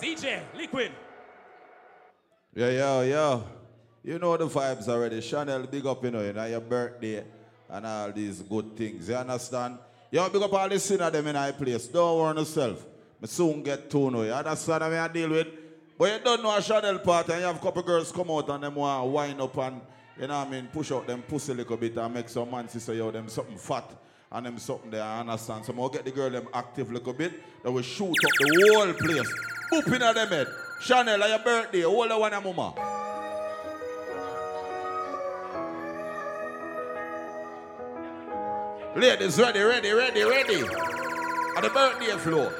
ZJ, Liquid. Yeah, yeah, yeah. You know the vibes already. Chenell, big up, you know, you know, your birthday and all these good things. You understand? Yo, big up all the sinner them in our place. Don't worry yourself. Me soon get to know you. Understand what I deal with? But you don't know a Chenell part and you have a couple girls come out and them want wind up and, you know what I mean, push out them pussy a little bit and make some man say, yo, them something fat and them something there, I understand. So I'll get the girl them active a little bit. They will shoot up the whole place. Booping at them head. Chenell, on your birthday, all the one mama. Ladies, ready, ready, ready, ready. On the birthday floor.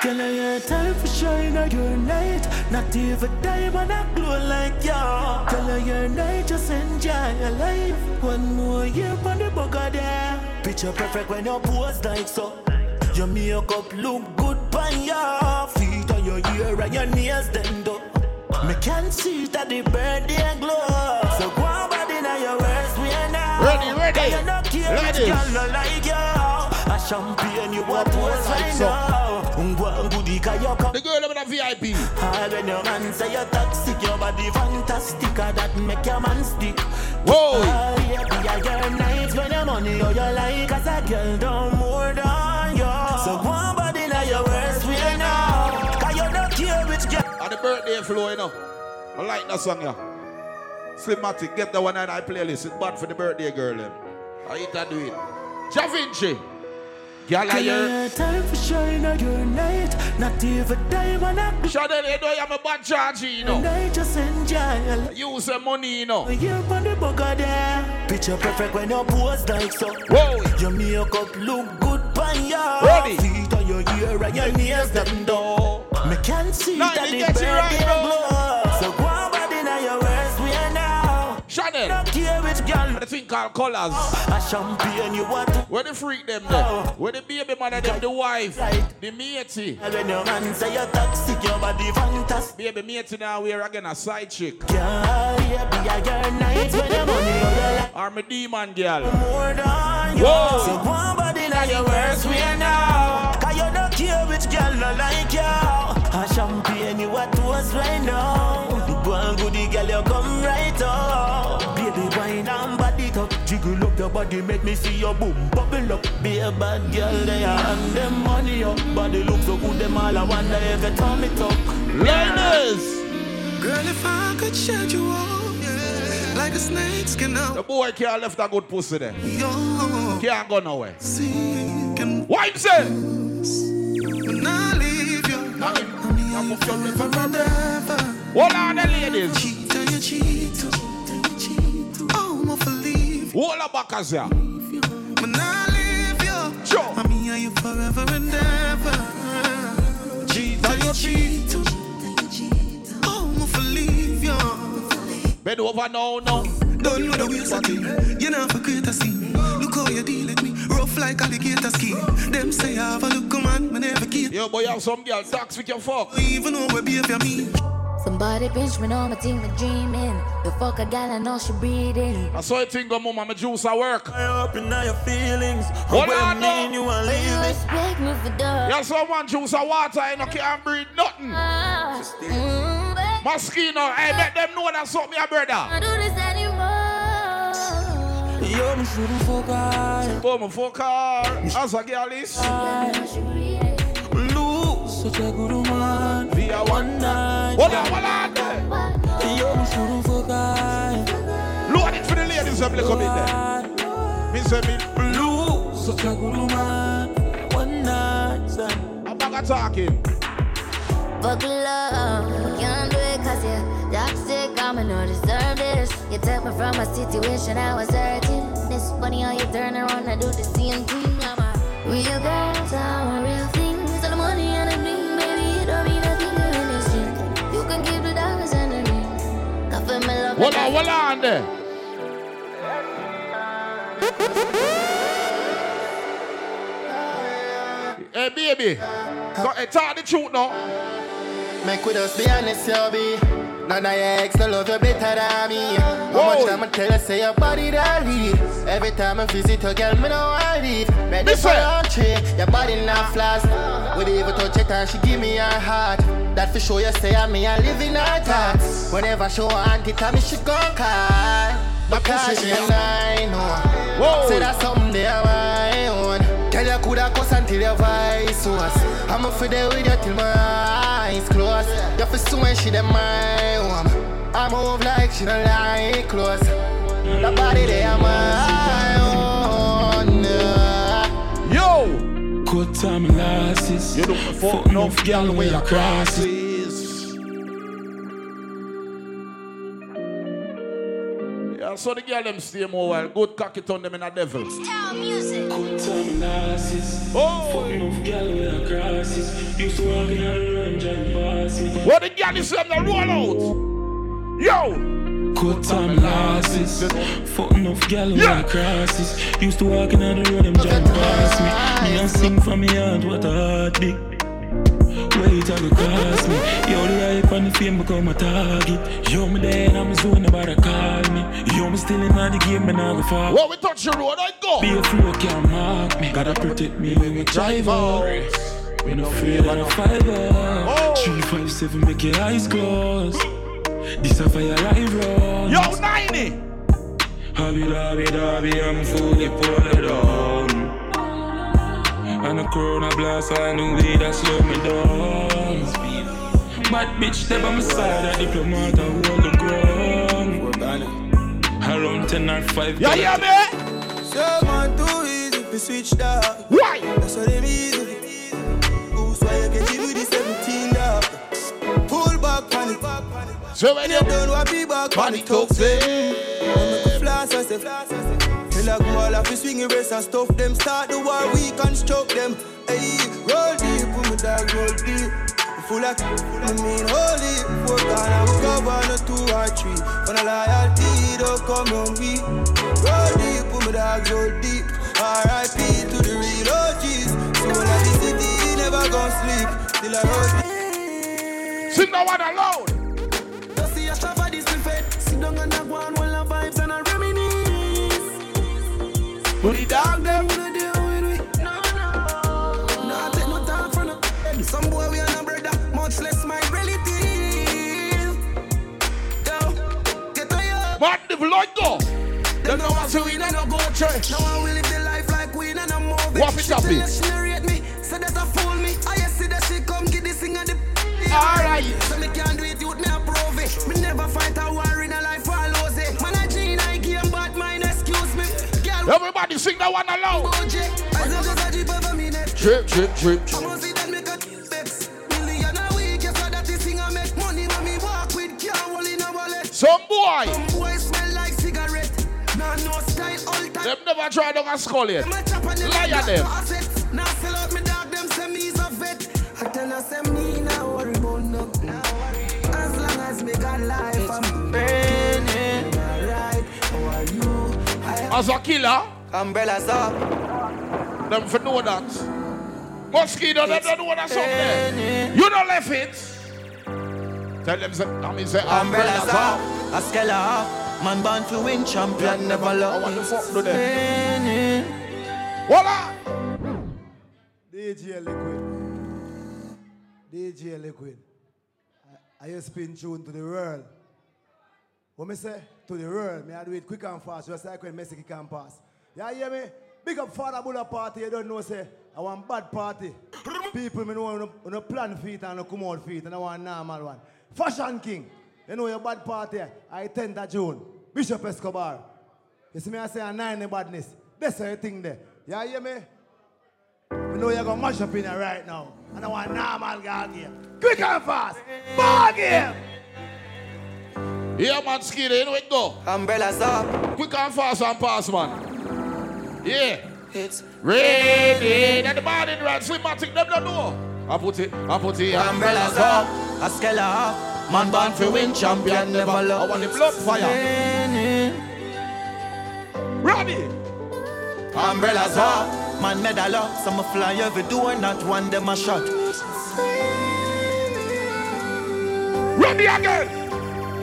Girl, I ain't time for shine on your night. Not even diamond I glow like you. Girl, I ain't night, just enjoy your life. One more year on the bugger there. Picture perfect when you pose like so. Your makeup look good your feet on your ear and your nails them do. Me can see that the birthday glow. So go on body now your worst we are now. Ready, ready. Girl, you not care which Ladies. girl no like you. A champagne you want to right so. now. Go and goodie 'cause The girl in a VIP. All when your man say you're toxic, your body fantastic, that make your man stick. Whoa. Ah, yeah, be a girl night when your money or your like, cause a girl don't more than you. So Birthday floor, you know. I like that song, yeah. Slimatic, get the one on our playlist. It's bad for the birthday girl, them. How you to do it? Da Vinci. Girl, I hear. I time for shine on your night, not even diamond I Chenell, you know I'm a bad charge, you know. night, just enjoy. Use the money, you know. You on the bugger there. Picture perfect when you pose like so. Whoa. Your makeup look good on your Ready. feet your and your nails them do. Me can see that the get right, glow. So go on body now your worst we are now. Chenell. Don't care which girl. The thing called colors. A champagne you want. Where the freak them there? Oh. Where the baby mother them, the wife, the matey. And when your man say you're toxic, your body fantastic. Baby matey now we're again a side chick. Girl, yeah, be a girl night when your money or your life. Or me demon girl. more than you. Whoa. So one body now your worst a right now. Go and goodie girl you come right up. Baby wine and body top. Jiggle up your body make me see your boom bubble up. Be a bad girl there and them money up. Body look so good them all I wonder if you turn it up. Ladies. Girl, if I could shed you off like a snake skin out The boy can't left a good pussy there. your Can't go nowhere. skin. Wipe say. Honey, I'm and ever. Hold on the ladies. Cheat and you cheat, oh, I'm leave. Hold the backers here. When I leave you, Sure. I'm here you forever and ever. Cheat you cheat, oh, I'm leave you. Bend over now, now. Don't know the I clean. You for create a scene. Look how you deal with me. Rough like alligator skin. Them say I have a look, man. Me never keep. Yo, boy, you have some girl talks with your fuck. Even know where behavior mean. Somebody pinch me on my team for dreaming. The fuck a gal I know she breathing. I saw you think, mama, my juice at work. I up in your feelings. Hold What on, I no. mean you are But you leaving. respect me for the. You someone juice of water, you know, can't breathe nothing. Mm, babe, Mosquito, hey, let them know that's something, your brother. I do this anymore. Yo, me shouldn't forget. Boom, fuck her. As a girl is. I know she. Lose such a good woman. Be a One night. Hold on, hold on. Yo, me shouldn't forget. Load it for the ladies, them little bit there. Me say me, Lose such a good woman. One night. stand. I'm back talking. Fuck love, can't do it cause you're toxic. I'm going to deserve this. You took me from a situation I was hurting. It's funny how you turn around and do the same thing. I'm a real girl, so I'm a real thing. So the money and the bling, baby, it don't mean nothing to in. You can keep the dollars and the ring. Cover me love. Hold on, hold on there. Hey, baby. Go, hey, talk the truth now. Make with us be honest, yo, be. None of your ex love you better than me. How Whoa. much time I tell you, say your body that. Every time I visit your girl, me know I leave. Listen. for entry, eh? your body not flash. Would even touch it and she give me her heart. That for sure you say I'm me, I live in her thoughts. Whenever she want it, I me she go. Because she and I know. Whoa. Say that's something they are my own. Tell you coulda cuss until your voice was. I'm up for there with you till my eyes close. You for soon when she dem my own. I move like she don't like close. The body they are my own. Yo! Cut time losses. You don't fuck Fuck no enough girl gal where you Yeah, so the girl them stay more while. Good cock it on them in a devil. Style music. Cut time losses. Oh! Fuck enough gal where crosses. Used to walk in the range and pass me. What the girl is them the roll out? Yo! Cut time losses. Fuck enough gal Yeah. crosses. Used to walk in the road and jump past me. Me and sing for me heart what a heartbeat. Till it cost me. Yo, the hype and the fame become a target. Yo, me there and I'm zone nobody call me. Yo, me still in the game and I go far. What we touch the road, I go. Be a fool, can't mark me. Gotta protect me when we drive out. We no afraid of no fiber. Oh. Three five seven make your eyes close. This a fire road. Yo, 90! Hobby dobby dobby, I'm fully pulled down. And a corona blast, I knew weed that slow me down. Mad bitch, they by my side, a diplomat, I hold the ground. Around 10 or 5 Yeah, yeah, me? So man too easy to switch that. Why? That's what them easy. Who's why you get it with the 17 dog. Pull back panic. So when You you don't want be back panic panic. talk, say. Make a flash, I say. Tell a go all of the swing race and stuff them. Start the war, we construct them. Hey, roll deep, put me dog roll deep. Full of, I mean holy. Four corner, we cover no two or three. For the loyalty, don't come on me. Roll deep, put me dog roll deep. R.I.P. to the real OGs. Soul of the city, never gon' sleep. Still I roll deep. Sing that one aloud. Put it down them. Wanna deal with we? No, no. No, I take no time for no. Some boy we are no brother, much less my relative. Yo, get a yo. Man, the blood go. Them know what we no go church. Now I will live the life like we no move Wap it up it. She me, say that I fool me. I see that she come get this thing and the. Alright. So me can't do it, youth me approve it. Me never fight a war in a life I lose it. Man I Gene I game bad mind excuse me. Girl, Everybody sing that one aloud. Hold in a wallet. Some boy. Some boy smell like cigarette. Nah, no style, alter. Them never try to skull yet. Them a on the Liar them. Now sell out me dog, them say me's a vet. I tell us them me now worry about no. As long as me got life, I'm burning. Alright, how are you? As a killer, umbrellas up. them for know that. Mosquito, them don't know that something. You don't left it. Tell them, say, I mean, say, Umbrellas umbrellas up, up. a scale up. Man born to win, champion never I love. want to fuck to them. Burning. Voila. DJ Liquid. DJ Liquid. I, I spin tune to the world. What me say? To the world. Me I do it quick and fast, just like when Messi kick and pass. You hear me? Big up Father Bulla party, you don't know say I want bad party. People me know on a plan feet and a come out feet and I want normal one. Fashion King. You know your bad party. I 10th of June. Bishop Escobar. You see me I say a nine the badness. That's how you think there. You hear me? We know you're gonna mash up in here right now. And I want normal guy game. Quick and fast. Ball game. Yeah, man, Skeeter, you know it go. Umbrellas up. Quick and fast and pass, man. Yeah. It's raining. Then the man in right. Slimatic, them don't know. I put it, I put it. umbrellas up. A scale up. Man born to win, champion never I want the blood fire. Ready. Umbrellas up. Man medal up. Some a fly every door, not one them a shot. Ready again.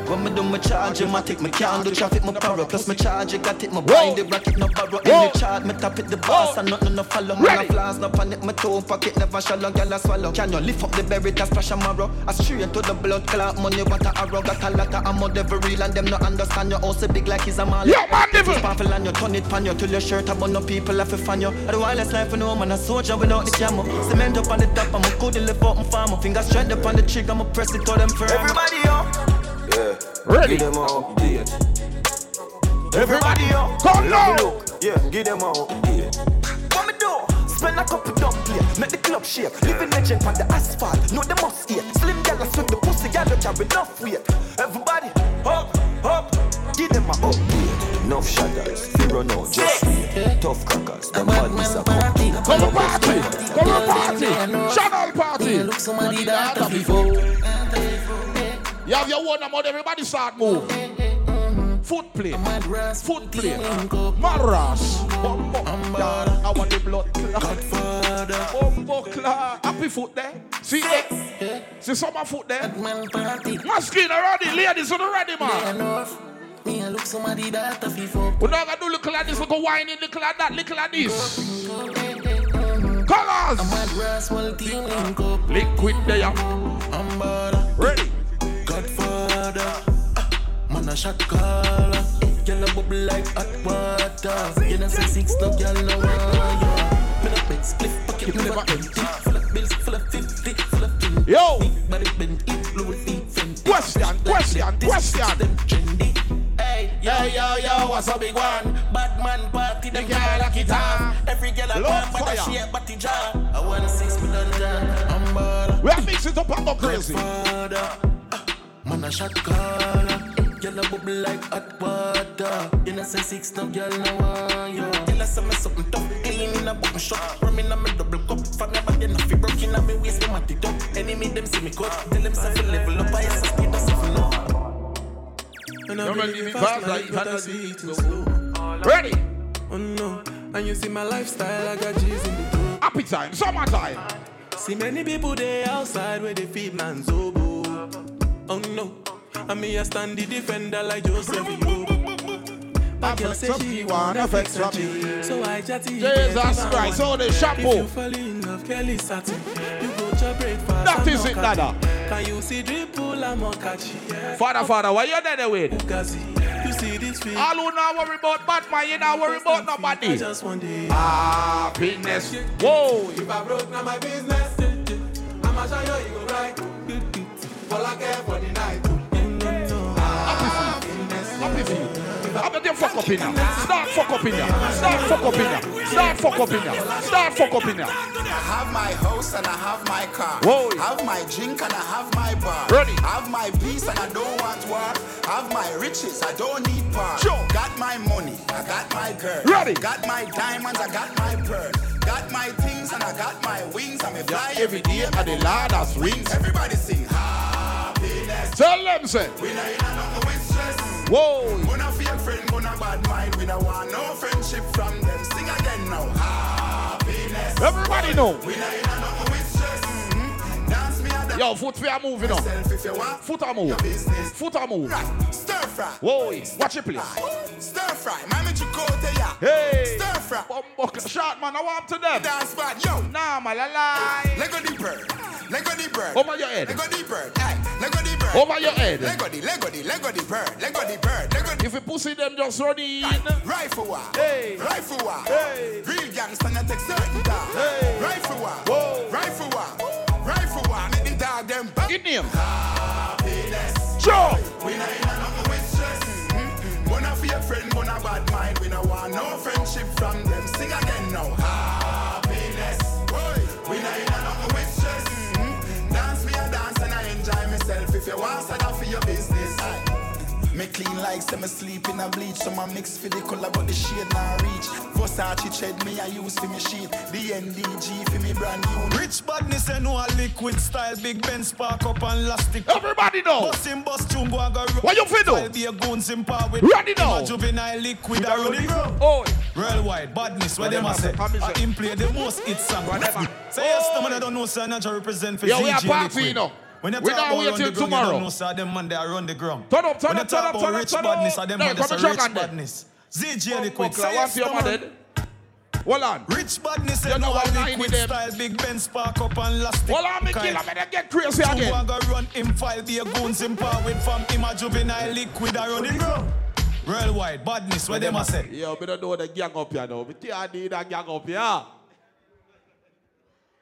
When me do my charge, my take me can't do traffic, my power. Plus my charge, got it, my bind the racket, no borrow. Any chart, me tap it the boss, and nothing no follow. Man, a flaws, no panic, my toe pocket never shallow, girl a swallow. Can you lift up the berry, that splash a marrow? I straight to the blood clot, money, what a arrow. Got a lot of ammo, devil real, and them no understand you. Oh, also big like he's a mall. Yeah, man, devil. Powerful and you turn it pan you till your shirt about no people have to fan you. I wireless life for no man, a soldier without the camo. Cement up on the top, I'm a good live up and farm. Fingers straight up on the trigger, I'ma press it to them firm. Everybody up. Yeah. Ready. Give them a update. Everybody up. Come now. Yeah, give them a update. What me do? Spend a couple dumb play, make the club shake. Living legend on the asphalt, know the must eat. Slim gal swing the pussy, gal don't carry enough weight. Everybody, up, up, give them a update. Enough shadows, zero no, just wait. Tough crackers, the madness a come. Come a party. Come a party. Chenell party. Look somebody that have before. You have your one about everybody start move. Foot play. Foot play. Maras. Bumbo. I want the blood clot. Bumbo clot. Happy foot there. See there? See some of foot there? Party. Masculine already. Ladies on already, man. Me I look somebody that have before. We're not gonna do little like this, little whining, little like that, little like this. Colors. My grass will team link up. Liquid there. I'm. Ready. Godfather. Ah, man a shot caller. Girl a bubble like hot water. You know say six no girl no wire. Me no big split pocket never empty. Full of bills, full of fifty, full of twenty. Yo. But it been it blue deep fenty. Question, question, question. Them trendy. Hey, yo, yo, yo, what's a big one? Bad man party, them can't lock it off. Every girl I Lord want, but. I share body jar. I want a six done jar. I'm bad. We are mixing up go crazy. Father, man a shot caller. Girl a bubble like hot water. You know say six no girl no want you. Tell us some something tough. Clean in a book me shop. Rum in a me double cup. From your body no fi broke in a me waist me mat it up. Enemy them see me cut. Tell them say fi level up. I say speed us up low. And I'm make really me fast fast like like but I that. see it slow. Ready. Oh no, and you see my lifestyle, I got G's in the door. Happy time, summertime. See many people there outside where they feed man zobo. Oh no, and me a stand the defender like Joseph Yobo. My girl say she wanna fix her G, so I chatty. Jesus Christ, all the shampoo. If you oh. fall in love, Kelly satin, you go to breakfast. That is it. Dada. Can you see dripple and more catchy? Father, father, what you there with? Fugazi. You see this feel? All who not worry about Batman, you not worry about I just want the Happiness. Whoa. If I broke, now my business. I'ma show you, fuck up in here? Start fuck up in here. Start fuck up in here. Start fuck up in here. Start fuck up in here. I have my house and I have my car. Whoa. I Have my drink and I have my bar. Ready. I have my peace and I don't want war. I have my riches, I don't need power. Sure. Got my money, I got my girl. Ready. Got my diamonds, I got my pearl. Got my things and I got my wings. I'm a fly every day and the Lord has wings. Everybody sing happiness. Tell them, say. We not in. Whoa. Gonna fake friend, gonna bad mind. We don't want no friendship from them. Sing again now. Happiness. Everybody know. We not in Yo, foot fear moving on. Yourself if you want. Foot a move. Foot a move. Stir fry. Whoa. Watch it, please. Stir fry. Mama Chicote, yeah. Hey. Stir fry. Bumbo, short man, I want to them. Dance spot, yo. Nah, man, la lie. Lego the bird. Lego the bird. Over your head. Lego the bird. Hey. Lego the bird. Over your head. Lego the, Lego the, Lego the bird. Lego the bird. Lego the If you pussy them just running. Rifle war. Hey. Rifle war. Hey. Real gangster not take certain dog. Hey. Rifle war. Whoa. Rifle war. Rifle war. Make the dog them back. In him. Happiness. Sure. We not in a nothing with stress. Mm-mm. Gonna fake friend, gonna bad mind. We no want no friendship from them. Sing again now. Happiness. Boy. We not in a nothing with stress. Mm-mm. Dance me a dance and I enjoy myself. If you want, sign up for your business. Aye. Me clean like some sleep in a bleach. Some a mix for the color, but the shade now reach. Versace tread me I use for me sheet. The NDG for me brand new. Rich badness and no a liquid style. Big Ben spark up and elastic. Everybody know. Bust him, bust tune, go and go. What you fi do? I'll be a goons in power with. Ready now. a Juvenile liquid. I run it. Oh. Worldwide badness. Where them a say? I him play the most hit song. Say yes, the man I don't know, sir. Not represent for Yo, we are ZJ party, you know. When you talk about run the ground, tomorrow. you don't know, sir, them man they are run the ground. Turn up, turn when up, turn up, turn up, turn badness, up. of them There, man that's a rich badness. Come, liquid, say yes, man. Hold on. Rich badness, You know a line liquid style, big Ben spark up and elastic. Hold on, me kill him, better get crazy Two again. a go run him file, be a goons him power with from him a juvenile liquid a run it. Worldwide badness, where them a say? Yo, me don't know the gang up here now. Me can't need that gang up here.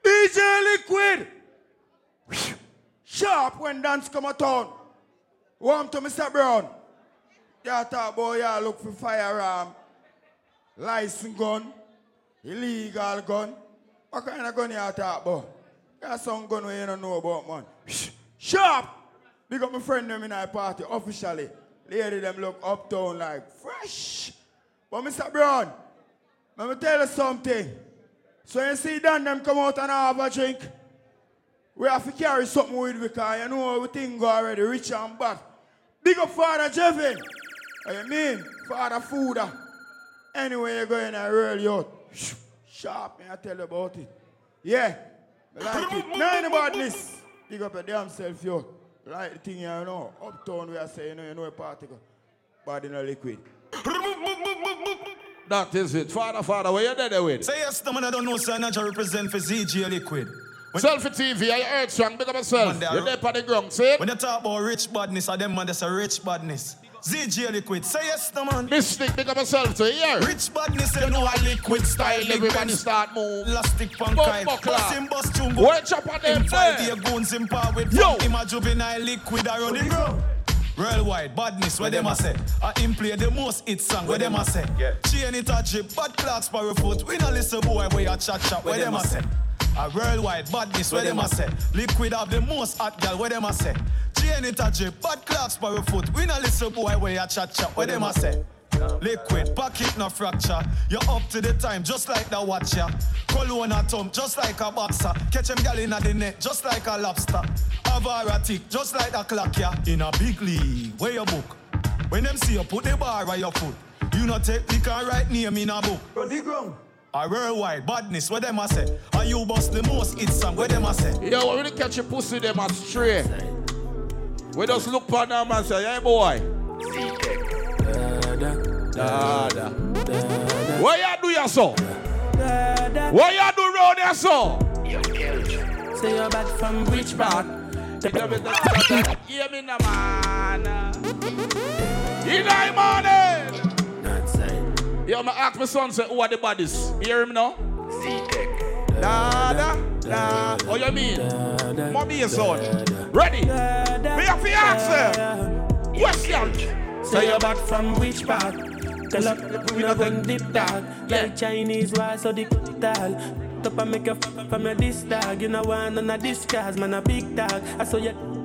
DJ Liquid. Sharp when dance come a town. Warm to Mr. Brown. Yeah, talk about yeah, look for firearm, license gun, illegal gun. What kind of gun you talk about? Yeah, some gun we don't know about, man. Sharp! Big up my friend them in our party officially. Lady them look uptown like fresh. But Mr. Brown, let me tell you something. So you see Dan them come out and have a drink. We have to carry something with we because you know we think go already rich and bad. Big up Father Jevin. What you mean? Father Fooder. Anyway, you're going to roll you out. Sharp, me I tell you about it. Yeah. I like it. No any badness. Big up your damn self, yo. Like the thing you know. Uptown we are saying, you know, you know a party. go. Body no liquid. That is it. Father, father, where you there with? Say yes, the man I don't know, sir, not represent for ZJ liquid. When, Selfie TV, I heard strong, big up yourself. Man, they You're there on the ground, see it? when you talk about rich badness, of them man that's a rich badness. ZJ liquid, say yes, the man. Mystic, big up yourself, so here. Rich badness, you know a liquid style. Style, everybody start move. Elastic punk Bump Kyle. buckler. Bust him, bust chungo. Where chop on them Him five there? goons him power with Yo. him a juvenile liquid around it. Worldwide badness, where them a say? I him play the most hit song, where them a say? Chain it a drip, bad clocks for a foot. We no listen boy where you chat chat, where them a say? A worldwide badness, where them a say? Liquid have the most hot girl, where them a say? Chain it a drip, bad clocks for a foot. We no listen boy where you chat chat, where them a say? Liquid, pocket no fracture. You're up to the time, just like the watcher. Cologne a thumb, just like a boxer. Catch him gal in the net, just like a lobster. Avara tick, just like a clock, yeah. In a big league, where you book? When them see you, put the bar on your foot. You not take liquor right name in a book. A worldwide badness, where them a say? And you bust the most hit song, where them a say? Yo, when we catch a pussy, them a stray. We just look for them and say, hey boy. Dada. What you do your so? What you do round your so? Say you're back from which part? Hear me now, man. In the morning. Yo, my ask my son, say, who are the bodies? Hear him now? Dada, da. Oh, you mean? Mommy, your son. Ready? Me have to answer. Question. Say you're back from which part? Tell up, we not going deep dog. Like Chinese wise, so the tall. Top and make a f- from your this dog. You know one on a disguise, man a big dog. I saw you.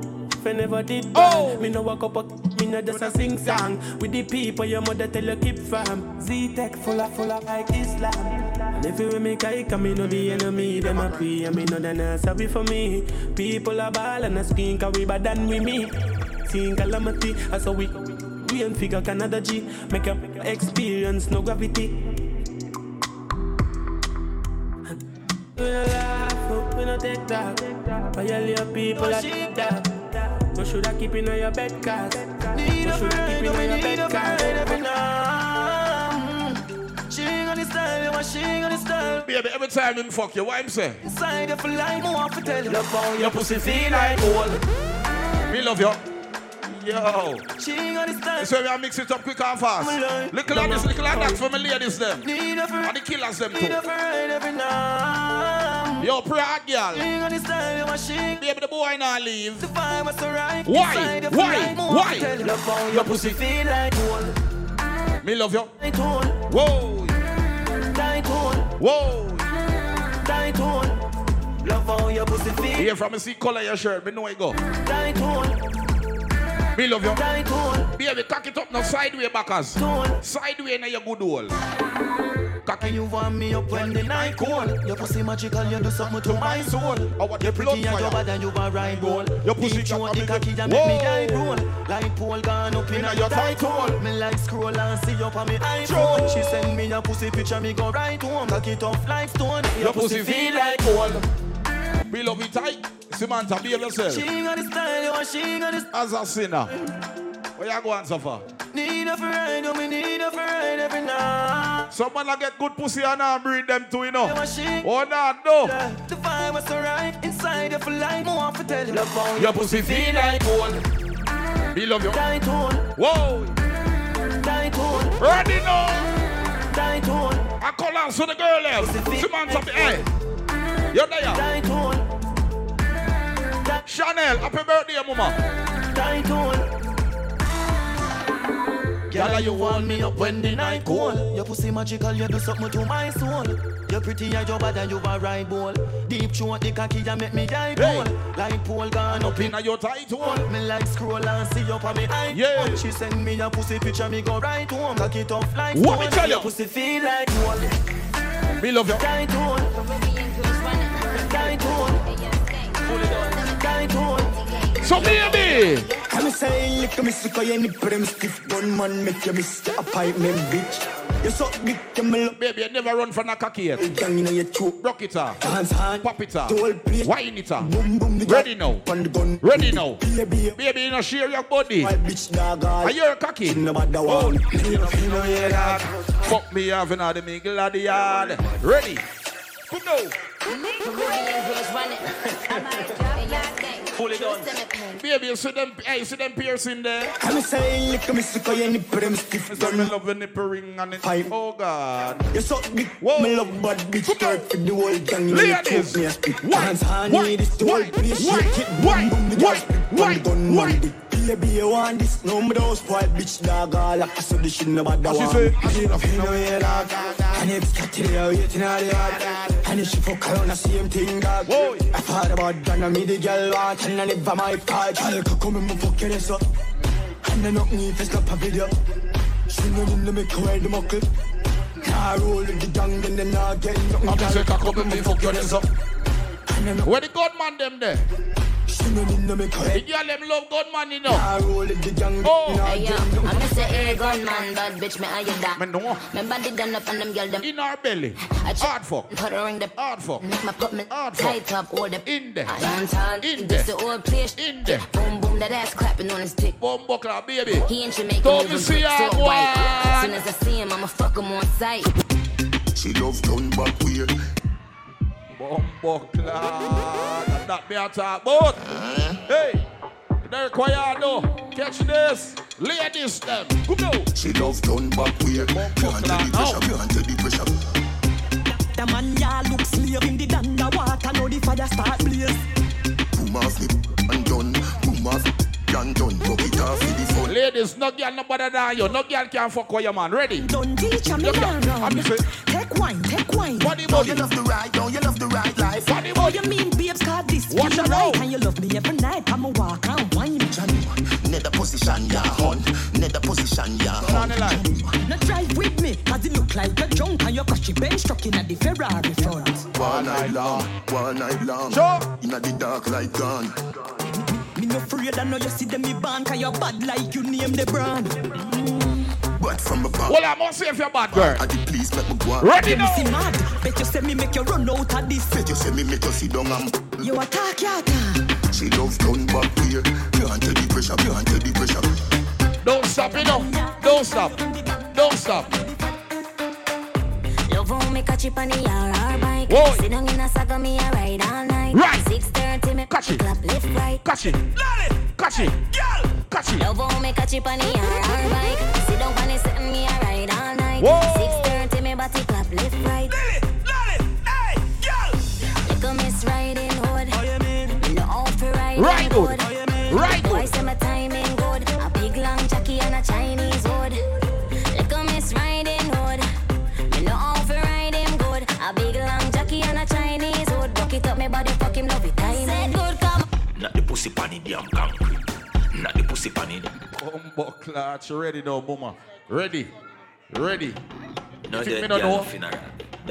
If I never did oh. Me no walk up, a- me no just a sing song. With the people your mother tell you keep from Z-Tech full of, full of like Islam. And if you make I come, me no the enemy. Them a pray, and me no the not sorry for me. People are ball and a skin, cause we bad than we me. Seeing calamity, I saw we We ain't figure Canada G. Make up experience, no gravity. We no laugh, we no take talk Violate people oh, that that No should I keep in your bed cause No should I keep in your bed cause She ain't got the style, yeah, she ain't got the style. Baby, every time him fuck you, what him say? Inside you feel like more to tell you about your pussy feel like gold. Me love you. Yo. She ain't got the style. This way we are mix it up quick and fast. Little of this, little of that for my ladies them. Need her for And the killers them Need too. her for ride every night. Yo, pray hot girl. got the style, yeah, she ain't Baby, the boy not leave. the vibe was so. Why? Inside you feel Why? Why? tell your pussy feel like gold. Me love you. Whoa. Whoa. Love how your pussy feel. Here from me see color your shirt, me know it go. Tight hole, Me love you. Baby, cock it up now sideway backers. Sideway now your good hole. Cock it. you want me up when the night cold Your pussy magical, you do something to my soul I want You pretty and you fire. bad and you a ride roll Your pussy Each got one me the cocky and make me die roll Like pole gone up in Inna your your tight hole Me like scroll and see up on me iPhone She send me a pussy picture, me go right home Cock it off like stone Your, pussy feel like gold Me love it tight. Samantha, behave yourself. She got the style, yo, she got the As a sinner. Where you going so far? Need her for ride, yo, me need for ride every night. Someone that get good pussy and now breed them too, you know. Oh, no, no. The vibe was so right inside you for life. More want to tell you how Your pussy feel like gold. We love you. Die tone, Whoa. die tone, Ready now. die tone, I call out to the girl eh. there. Samantha, hey. You're there. die tone, Chenell, happy birthday, mama. die. Girl, you warm me up when the night cold. Your pussy magical, you do something to my soul. You're pretty and your bad and you a right ball. Deep throat the cocky, you make me die Hey. cold. Like pole gone up Up in in your tight hole. Me like scroll and see up on me eye. Yeah. When she send me a pussy picture, me go right home. Cock it up like What me tell you? Your pussy feel like gold. We love you. Die tone, die tone, die tone. So baby. I'm saying, lick me sick of nipple, them stiff gun man, make you miss the appointment, bitch. You suck dick, you me look Baby, you never run from a cocky yet. down in your throat. Rock it off. Hands hand, Pop it off. the whole place. Wine it off. Boom, boom, the Ready now. On the gun. Ready now. Baby, Baby, you know share your body. my bitch dog. Are you a cocky? Never the one. You know, you know, yeah, dog. Fuck me having all the mingle of the yard. Ready? Come now. Fully done. Baby, you see them, hey, you see them piercing there? I'm saying, lick me sick of your nipple, them stiff So me love the nipple ring and it. Five. Oh God. You suck dick, Whoa. me love bad bitch, start for the whole gang. You know, you Ladies, me. Hands hand, need this the whole place. Shake it, boom, boom, the gas spit. why, On the gun, man, dick. Baby, you want this? No, me don't spoil bitch dog. All I said, this shit never the What she one. say? You know, you know, yeah, dog. And it's got to the waiting all the yard. And if she fuck around, the same thing, dog. Whoa. I thought about Ghana, me the girl want, and I never my part. Girl, come and fuck your ass up. And I not need to stop a video. She know in the make wear the muckle. Car roll with the gang, then them not get nothing. I'm just a couple come and me fuck your ass up. And I not Where the gunman them there? She know in the make The wear. girl them love gunman, you know. Car roll with the gang, Oh. then Hey, yo, I'm nothing. Mr. A gunman, bad bitch, me are you that? Me know. Me body done up and them girl them In our belly. I check- Hard fuck. Put her in the Hard fuck. Make my put me Hard fuck. tight up, all the In there. I dance on In This there. the old place In there. Boom boom, that ass clapping on his dick Bomb buckler, baby. He ain't Jamaican, Don't even you see brick her, so white boy? As soon as I see him, I'ma fuck him on sight She love turn back weird. Bomb buckler. That me a talk about. Hey. They're quiet though. Catch this. Ladies them. Come now. She love turn back weird. Can't tell the pressure, can't tell the pressure. The man ya look slave in the danda water, now the fire start blaze. Boom off it and done. Boom off and done. Rock it off with the phone. Ladies, no girl no better than you. No girl can fuck with your man. Ready? Don't teach me Look, now I'm run. just Take wine, take wine. Body, Now body. you love the right, now you love the right life. Body, Oh, you mean babes cause this Watch feel her right. And you love me every night I'ma walk and wine Johnny Nether position, ya hun. Nether position, ya Turn on hun. the light. Not drive with me Cause it look like a junk And your cushy bench truck in at the Ferrari front One night long, one night long. Sure. Inna the dark like gone. Me no afraid I know you see them me ban Cause you bad like you name the brand But from a above, Well, I must say if you're bad girl. I did please make me go on. Ready You now. see mad Bet you say me make you run out of this Bet you say me make you sit down and You attack ya attack She love turn back weird. Can't tell the pressure, can't tell the pressure. Don't stop, you know. Don't stop. Don't stop. Love how me catch it on the RR bike Whoa. Sit down in a saga, me a ride all night Right. 6.30, me Catch it. clap left right Catch it. Catch it. Catch it. Love how me catch it on the RR bike Sit down on the setting, me a ride all night Whoa. 6.30, me body clap left right Little miss riding hood Me know how to ride Right good good. Right Boy good. Fuck him love it time Said good come Not the pussy panny damn concrete. Not the pussy panny. Bomb buckler. You ready now, boomer? Ready. Ready. No You think me dead no girl know? funeral.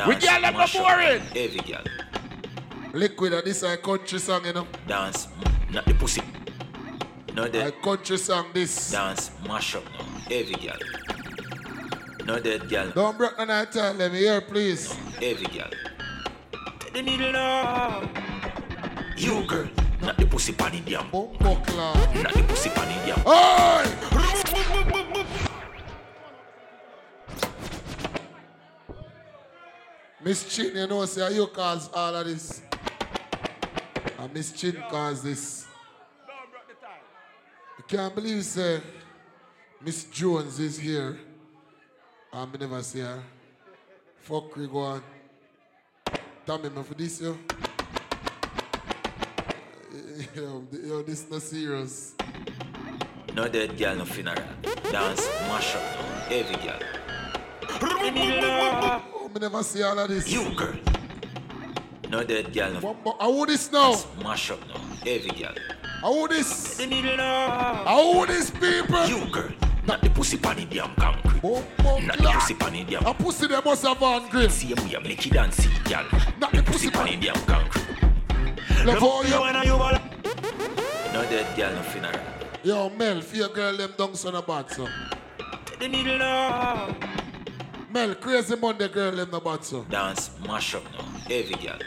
We girl them not boring. Every girl. Liquid, and this a country song, you know. Dance. Mm, not the pussy. No A country song, this. Dance. Mash up now. Every girl. No dead girl. Don't break the night time, let me hear, please. Every girl. Take the needle now. You girl. Not the pussy pan in damn. Oh, Buckler. Not the pussy pan in. Oi! Miss Chin, you know, say you cause all of this. And Miss Chin cause this. I can't believe, say, Miss Jones is here. Me never see her. Fuck we go on. Tell me, man, for this, yo. Yo, yo, this not serious. No dead girl, no funeral. Dance, mash up now. Every girl. Oh, me never see all of this. You girl. No dead girl, no. But I want this now. Mash up now. Every girl. I want this. I want this, people. You girl. Not the pussy pan in damn concrete. Not the pussy pan in damn. A pussy they must have on grip. See me, I make it dance, girl. Not the pussy pan in damn concrete. Love how you. No dead girl, no funeral. Yo, Mel, for your girl them down son of bad so. The needle now. Mel, crazy Monday girl them no bad so. Dance, mash up now. Every girl.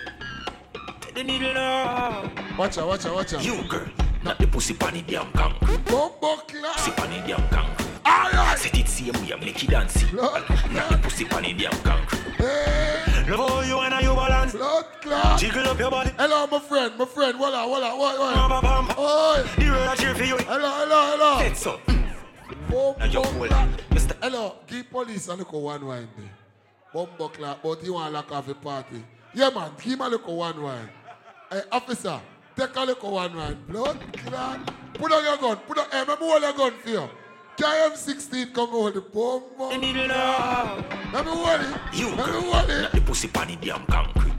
The needle now. Watch out, watch out, watch out. You girl. Not the pussy pan in damn concrete. Bumbo clap. Pussy pan in damn concrete. Aye. Set it same way, make it dance. Not the pussy pan in damn concrete. Love how you and you balance. Blood clot. Jiggle up your body. Hello, my friend, my friend. Walla, walla, walla, walla. Oi. The road I cheer for you. Hello, hello, hello. That's so. Bumbo Now you're cool. clap. Hello, give police a little one wine there. Bumbo clap, but he want lock off the party. Yeah, man, give him a little one wine. Hey, officer, take a little one wine. Blood clot. Put on your gun. Put on. Hey, me hold your gun for you. KM16 come hold the bumbo. The needle now. Let me hold it. You Let me hold it. Not the pussy pan in damn concrete.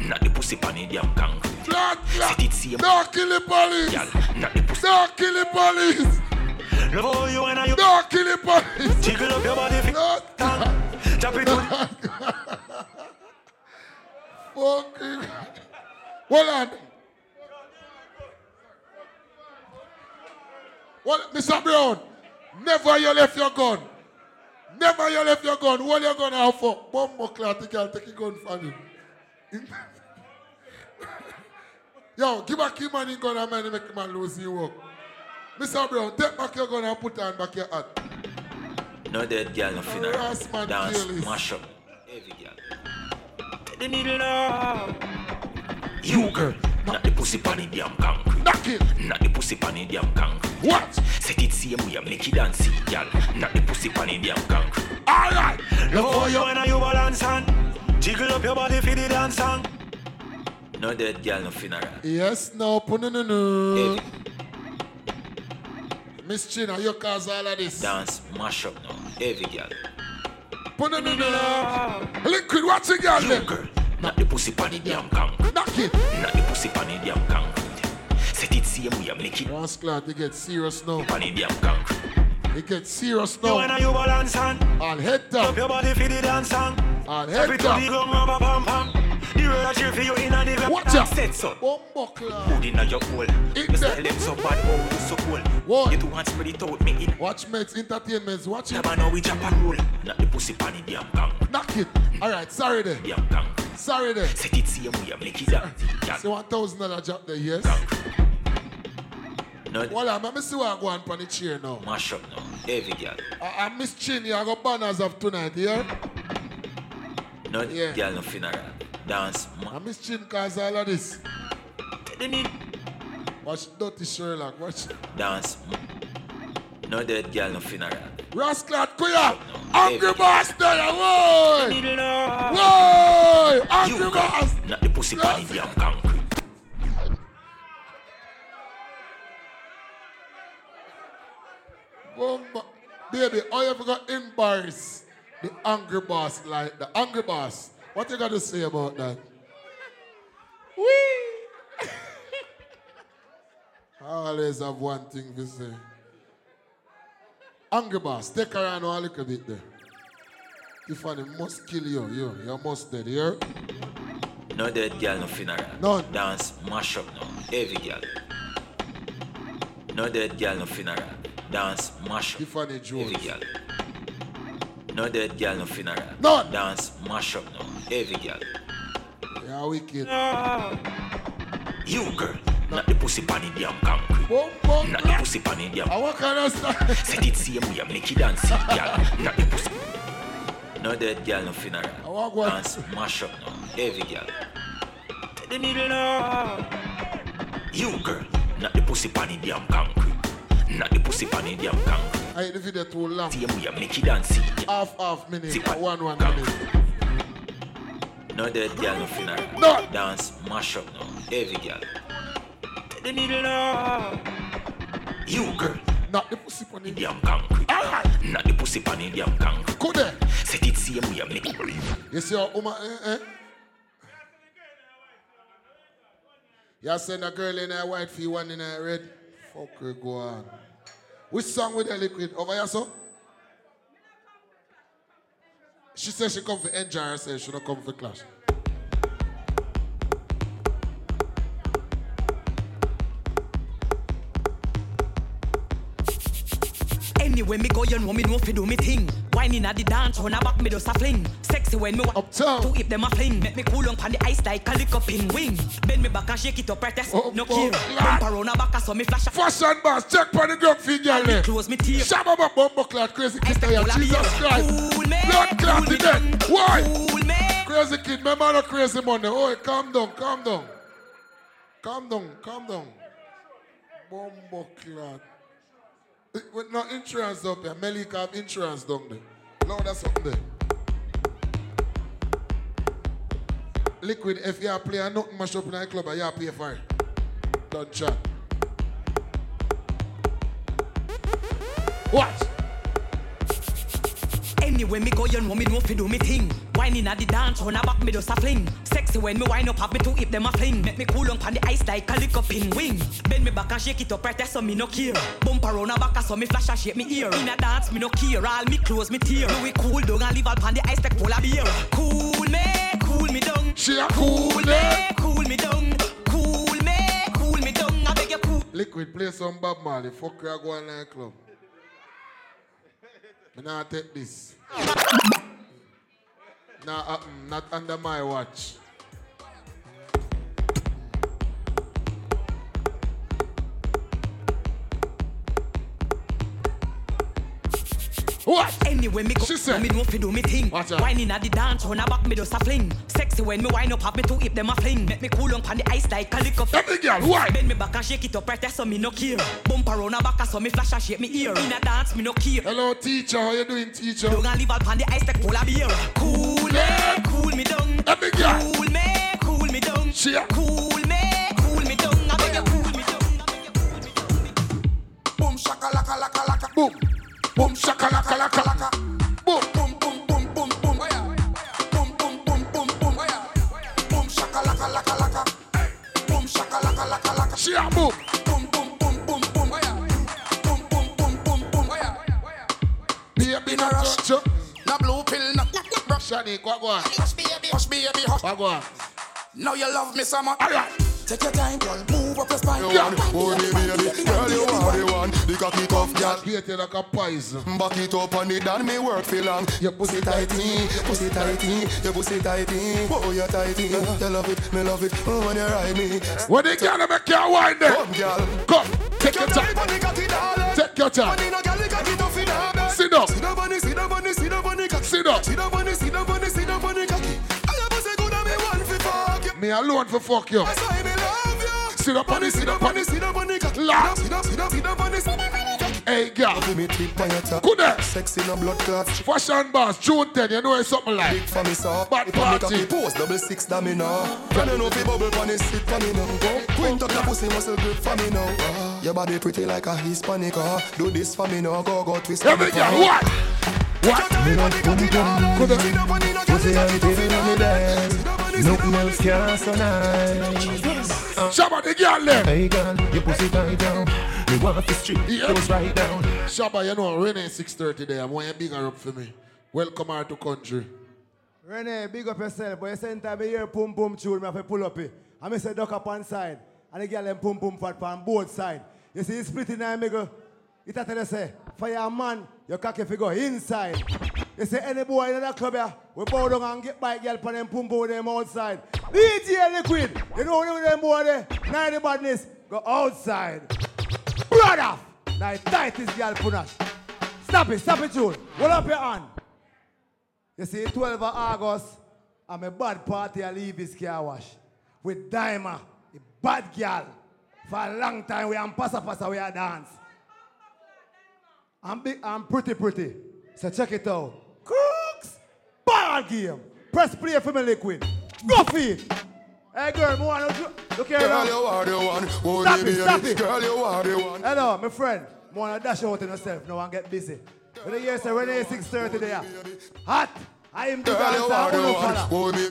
Not the pussy pan in damn concrete. Blood clot. Set it same. Don't kill the police. Girl, not the pussy. Don't kill the police. Love how you and you. Don't kill the police. Jiggle up your body. Blood clot. Chop it Fucking. Hold on. What, Mr. Brown? Never you left your gun. Never you left your gun. What you gun out for? Bumbo clot, you can take your gun from him. Yo, give back your money gun and man make him man lose his work. Mr. Brown, take back your gun and put on back your hat. No dead girl, no funeral. Harass man Dance, kill this. mash up. Every girl. The needle now. You girl. Not the pussy pan in damn concrete. Knock it. Not the pussy pan in damn concrete. What? Set it same way, make it dance, girl. Not the pussy pan in damn concrete. Alright. Look how you and you balance and jiggle up your body for the dance song. No dead girl, no funeral. Yes, no, put no, no, no. Miss China, you cause all of this. Dance, mash up now. Every girl. Put no, no, no. Liquid, watch it, girl. You girl. Not the pussy pan in damn concrete. Knock it. Not the pussy pan in damn concrete. Set it same way, make it Rascal, they get serious now. pan in damn concrete. It get serious You now. and you balance and All head up down. your body for the dance song. All Every head to the down. gong, rubber pam pam. The road I cheer for you in a the Watch out. Set so. Bumbo clock. Food inna your hole. Eat Mr. that. Tell them so bad, oh you so cool. What? You two hands spread it out, me in. Watch mates, entertainments, watch it. Never know we jump and roll. Not the pussy pan in damn concrete. Knock it. Alright, sorry there. Damn concrete. Sorry there. Set it same way, make it girl. See one thousand dollar drop there, yes? No Well, I'm me see what I go on on the chair now. mash up now. Every girl. I, I miss Chin, I got banners of tonight, yeah? No Yeah. girl, no funeral. Dance. I miss Chin cause all of this. The need Watch Dirty Sherlock, watch. dance. No dead girl, no funeral. Rascal Kuya! Angry boss there, whoa! Needle now. Whoa! Angry girl, boss! not the pussy pan in damn concrete. Bumba. Baby, how you ever got embarrassed the angry boss like the angry boss? What you got to say about that? Wee! I always have one thing to say. Angry boss, take her around a little bit there. Tiffany must kill you, you, you must dead, here. No dead girl, no funeral. None. Dance, mash up now. Every girl. No dead girl, no funeral. Dance, mash up. Tiffany Jones. Every girl. No dead girl, no funeral. None. Dance, mash up now. Every girl. Yeah, wicked. You girl, Not the pussy pan in damn concrete. Not the pussy pan in damn. What kind of style? Set it same way, make it dance, girl. Not the pussy. No dead girl, no funeral. I walk what? Dance, mash up now. Heavy girl. The needle now. You girl, not the pussy pan in damn concrete. Not the pussy pan in damn concrete. I hate the video too long. Same way, make it dance. Half half minute. What? One one minute. No dead girl, no funeral. No. Dance, mash up now. Heavy girl. The needle now. You girl. Not the pussy pan in damn concrete. Not the pussy pan in damn concrete. Could they? Set it same way, it You see how woman, eh, eh? You send a girl in a white fee, one in a red. Fuck her, go on. Which song with the liquid? Over here, so? She says she come for enjoy herself, she don't come for clash. Anyway, me go, you know me know fi do me thing. Whining at the dance, run a back me just a fling. Sexy when me walk uptown. To if them a fling, make me cool on the ice like a lick up in wing. Bend me back and shake it up, right there. no care. Bump around a back, so me flash. a- Fashion boss, check for the ground feet, girl. there. Eh. Close me teeth. Shabba bump bumbo clot, crazy kid, Jesus Christ. Blood clot again. Why? Crazy kid, my man a crazy money. Oh, calm down, calm down. Calm down, calm down. Bumbo clot. With no insurance up here. Melika have insurance down there. No, that's up there. Liquid, if you play a nothing mash up in a club, you pay for it. Don't chat. Watch. Anyway, me go, you know me know fi do me thing. Whining at the dance, run a back me just a fling. Sexy when me wind up, have me to if them a fling. Make me cool on the ice like a lick up in wing. Bend me back and shake it up right there, so me no care. Bump around a back, so me flash and shake me ear. In a dance, me no care. All me close me tear. We cool down and leave all pan the ice like polar beer. Cool me, cool me down. She a cool cool me, cool me down. Cool me, cool me down. I beg you cool. Liquid, play some Bob Marley. Fuck you, I go on night club. Me nah take this. Nah, uh, mm, not under my watch. What? Anyway, me go, She said. me know fi do me thing. Watch uh? out. Whining at the dance, run a back me just a fling. Sexy when me wind up, have me to if them a fling. Make me cool on pan the ice like a lick up. Every girl, why? Bend me back and shake it up right there, so me no care. Bump around a back, so me flash and shake me ear. In a dance, me no care. Hello, teacher. How you doing, teacher? Don't gonna leave all pan the ice like polar beer. Cool me, cool me down. Every girl. Cool me, cool me down. She Cool me, cool me down. I beg you cool me down. Boom shaka laka laka laka. Boom. Boom shaka laka laka. Boom. Boom boom boom boom boom. Boom boom boom boom boom. Boom shaka laka laka. Boom shaka laka laka. She a boom. Boom boom boom boom boom. Boom boom boom boom boom. Baby, no rush. No blue pill, no. Shani, what eh, go on? Hush baby, hush baby, hush. Go? Now you love me so much. Take your time, girl. Move up your spine. You want hold me, baby. Girl, you are the one. The cocky tough, girl. Hate you like a poison. Back it up on it, and me work for long. Your pussy tighty, pussy tighty, your pussy tighty. Oh, you tighty. You love it, me love it. Oh, when you ride me. When they gonna make you wind there? Come, girl. Come, take your time. Take your time. Sit up. Sit down on it, sit down on it, sit down on it, cocky. Sit up. Sit down on it, sit down on it, sit down on it, cocky. I Me alone for fuck you. That's why me love you. Sit up on it, sit up on it. sit down on it, cocky. Laugh. Sit down, sit down, sit down on it, sit down on it. Hey, girl. Give me tip on your top. Good day. Sexy no blood clot. Fashion boss, June 10, you know it's something like. Big for me, so. Bad If I make a party. keep post, double six, that me know. Can you know fi bubble pon it, sit for me now. Quint up your pussy muscle grip for me now. Ah, Your body pretty like a Hispanic. ah. Do this for me now. Go, go, twist for Every me. girl, now. what? What? Me want pum pum. Good day. Pussy and baby on me bed. Nothing else can so nice. Shabba the girl there. Hey girl, your pussy tight down. Me want to strip Yeah. close right down. Shabba, you know, Renee 630 there. I'm want you bigger up for me. Welcome her to country. Renee, big up yourself, but you same time I hear pum pum tune, me have to pull up it. And me say duck up one side, and the girl them pum pum fat on both side. You see, it's split in there, me go. It a tell you say, for your man, your cocky fi go inside. You say any boy in that club here, we bow down and get by girl for them pum pum them outside. DJ Liquid, you know who them boy there, night the badness. go outside. Brother! Now tightest girl punash. Stop it, stop it, June. Hold up your hand. You see, 12 of August, I'm a bad party, I leave this car wash. With Daima, a bad girl. For a long time, we am passa passa, we are dance. I'm big, I'm pretty pretty. So check it out. Ball game. Press play for me, liquid. Go feed. Hey girl, more want to look here. Girl, now. you are the one. Oh, Stop it, stop it. Girl, you are the one. Hello, my friend. More want to dash out in yourself now and get busy. When you hear say Renee 630 there. Hot. I am the Girl, you are the Uno one. fella. Oh, me.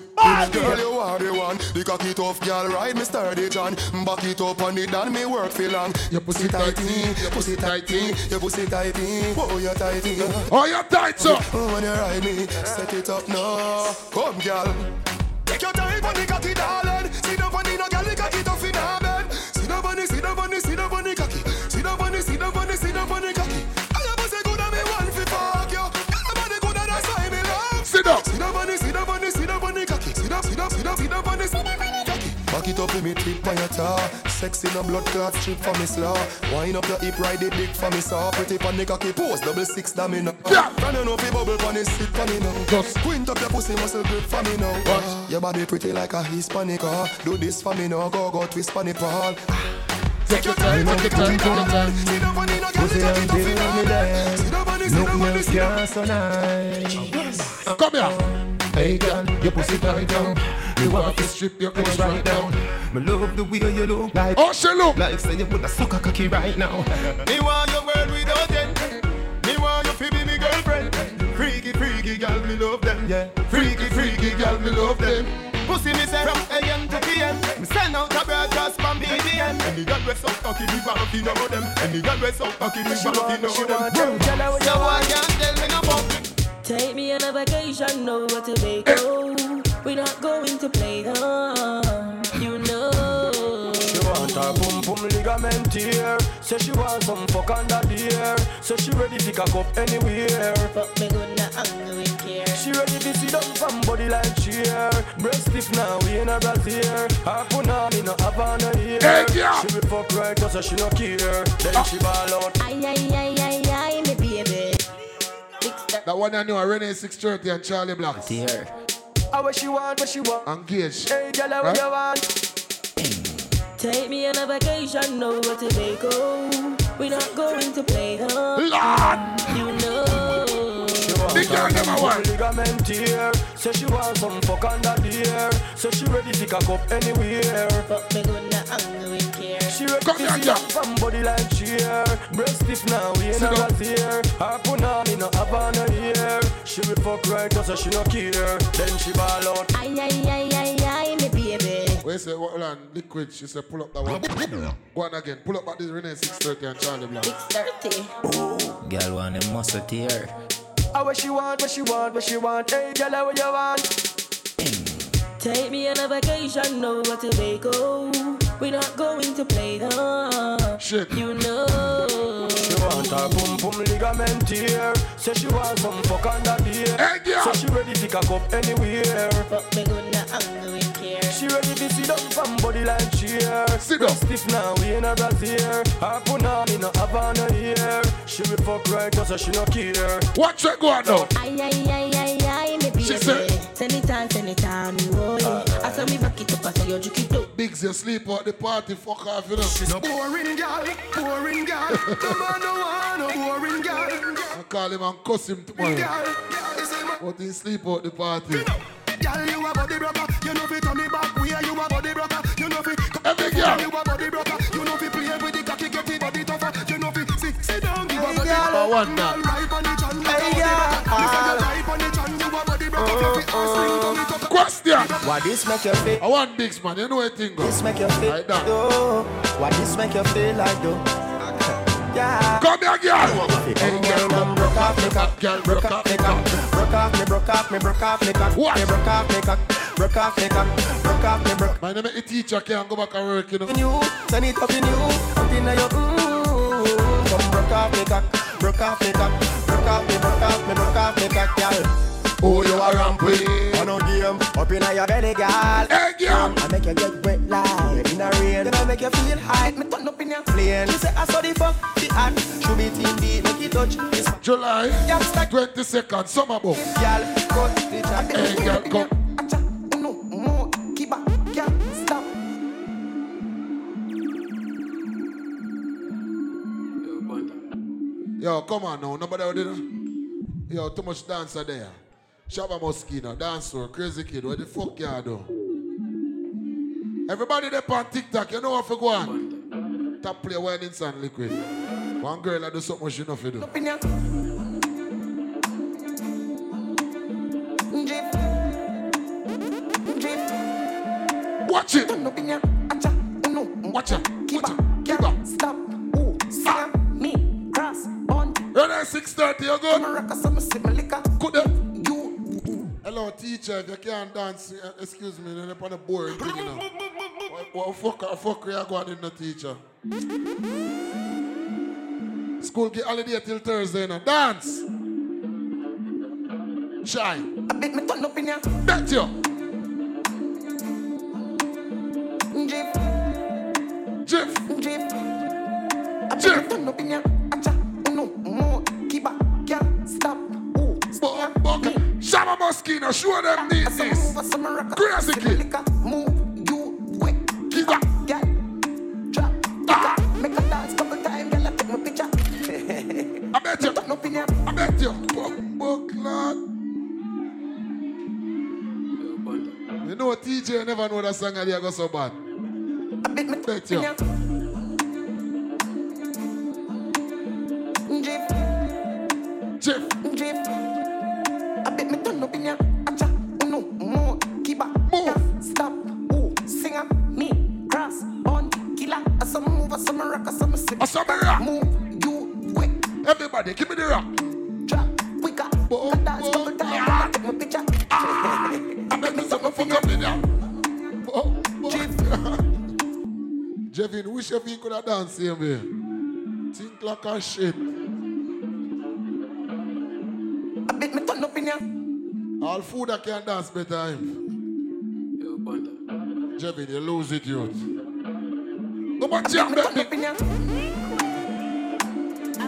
Girl, you are the one. The cocky tough girl, ride me sturdy John. Back it up on it, and me work for long. Your pussy tighty, your pussy tighty, your pussy tighty. Oh, you tighty. Oh, you tight, sir. Oh, when you ride me, set it up now. Come, girl. Take your time on the cocky, darling. Sit down on the no girl, the cocky tough in her bed. Sit down on the, sit down on the, sit down on the cocky. Sit down on the, sit down on the, sit down on the cocky. Sit down. Sit down on the, sit down on the, sit down on the cocky. Sit down, sit down, sit down, sit down on the, sit down cocky. Back it up with me tip on your jaw Sexy no blood clot strip for me slaw. Wind up your hip, ride it dick for me saw. Pretty pan the cocky pose, double six da me now yeah. Can you know fi bubble pan it sit for me now Just squint up your pussy muscle grip for me now what? Your body pretty like a Hispanic ah. Do this for me now, go go twist pan it ball. Take your time, take your time, take your time. Sit down on the no girl, Pussy the cocky until tough in her me can so nice. Come here. Hey girl, your pussy tight down. Me want to strip your clothes right down. Me love the way you look like. Oh, she look like say you put a sucker cocky right now. Me want your world without end. Me want you to be me girlfriend. Freaky, freaky girl, me love them. Yeah. Freaky, freaky girl, me love them. Pussy me say from AM to PM. Me send out a broadcast from BBM. And the girl we so cocky, me want to know them. And the girl we so cocky, me want to know them. So I can't tell me no fuck. Take me on a vacation over to Baco. We're not going to play them. You know. She want her boom boom ligament tear. Say she want some fuck under the air. Say she ready to cock up anywhere. But me good not angry with care. She ready to sit down from body like chair. Breast stiff now, we in a brassiere. Her put on me no have on her ear. Hey, girl. She be fuck right cause she no care. Then she ball out. Ay, ay, ay, ay, ay, me baby. That one I know, Renee 630 and Charlie Black. Dear. Ah, what she want, what she want. Engaged. Hey, girl, what Right? you want? Take me on a vacation over to Baco. We're not going to play them. Lord! You know. She want The girl her them a boom want. ligament tear. Say she want some fuck under the air. Say she ready to cock up anywhere. But me good not angry with care. She ready Come to here, sit from body like chair. Breast stiff now, we in Sit a down. Her put on me no have on her ear. She be fuck right cause she no care. Then she ball out. Ay, ay, ay, ay, ay, me baby. Wait, say, hold on, liquid. She said, pull up that one. Go on again. Pull up back this Renee 630 and Charlie Black. 630. Girl want them muscle tear. Ah, what she want, what she want, what she want. Hey, girl, what you want? Take me on a vacation over to Baco. We're not going to play them. Shit. You know. She want her boom boom ligament tear. Say she want some fuck under the air. Hey, girl. So she ready to cock up anywhere. Fuck me good not angry with care. She ready to sit down from body like chair. Sit down. Stiff now, we in a brassiere. Her put on me no have on her ear. She be fuck right cause she no care. Watch it go on now. Ay, ay, ay, ay, ay, me baby. She said- Send it on, send it on, oh yeah. I saw me back it up, I say you juke it up. Biggs, you sleep out the party, fuck off, you know. She's no. boring girl, boring girl. Come on, no one, no boring girl. I call him and cuss him tomorrow. Girl, But he sleep out the party. Girl, you a body broker. You know fi turn it back. Where you a body broker. You know fi. Every girl. You a body broker. You know fi play with the cocky, get the body tougher. You know fi sit, sit down, give a body I broker. want that. Right on the chan, you a body broker. You say you right on the chan, you a body broker. Fluffy ass ring, turn it up. Question. Why this make you feel? I want Biggs, man. You know what thing go. This make you feel Like that. though. Why this make you feel like though? Yeah. Come here, girl. Hey girl, come broke off me cock, Girl, broke off me cock, broke off me, broke off me, broke off me cock, What? me broke off me cock, broke off me cock, broke off me, broke. My name is teacher can't go back and work, you know. You, send it up in you, up in your mm. Come broke off me cock, broke off me cock, broke off me, broke off me, broke off me cock, girl. Oh, you are rampy. On a game, up in your belly, girl. Hey, girl. Um, I make you get wet like in a rain. Then I make you feel high. Me turn up in your plane. You say I saw the fuck the act. Should be team beat, make it touch. This July 22nd, summer book. Girl, cut the track. Hey, girl, come. No more, keep back, girl, stop. Yo, come on now. Nobody there. Yo, too much dancer there. Shabba Moschino, dancer, crazy kid. What the fuck you do? Everybody there on TikTok, you know what for go on? Top player wedding song liquid. One girl that do something she know for do. Watch it. Watch it. Keep up, girl, stop. Ooh, sing me, cross, on. Ready, 6.30, you good? Could you? Hello, teacher, if you can't dance, uh, excuse me, then upon the board you know. What, fuck, fuck you going in the teacher? School get holiday till Thursday, you know. Dance! Shy. Bet me turn up in ya. Bet you. Jeff. Jeff. Jeff. I bet me turn up in ya. Moschino, show them this. Crazy kid. Move, you quick, back, girl, drop, ah. make a dance couple times, girl, I take my picture. I bet you. Turn up in ya. I bet you. Buck, lad. You know TJ never know that song idea go so bad. I Bet you. Like a shit. I bet me turn up in ya. All food I can dance better him. Jevin, you lose it, youth. No but jam Turn baby. up in ya.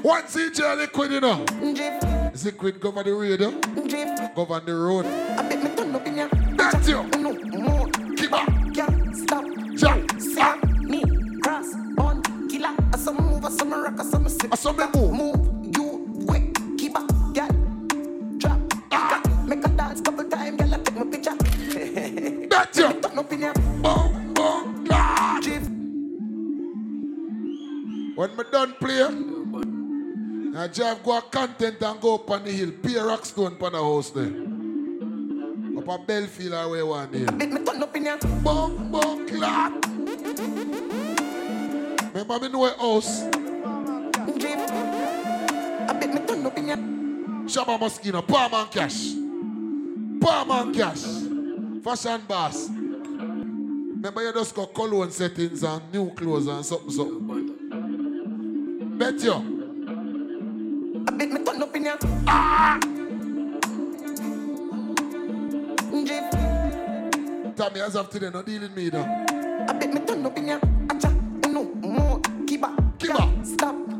One CJ liquid, you know. Is liquid govern the radio? Jeff. Govern the road. I bet me turn up in ya. That's you. No I some sip. I saw me move. Move, you quick, keep up, girl. Drop, ah. make a dance couple times, girl. I take my picture. That's you. Turn up in ya. Boom, boom, God. When me done play, I drive go a content and go up on the hill. Pay rock stone upon the house there. Up a Belfield or where one day. bet me turn up in ya. Boom, boom, clap. Remember me know a house. I bet me turn up in ya. Shabba Moschino, Palm and Cash. Palm and Cash. Fashion boss. Remember you just got cologne settings and new clothes and something, something. Bet you. I bet me turn up in ya. Ah! Tommy, as of today, not dealing me though. I bet me turn up in ya. Acha, no more, keep up, Keep up. stop.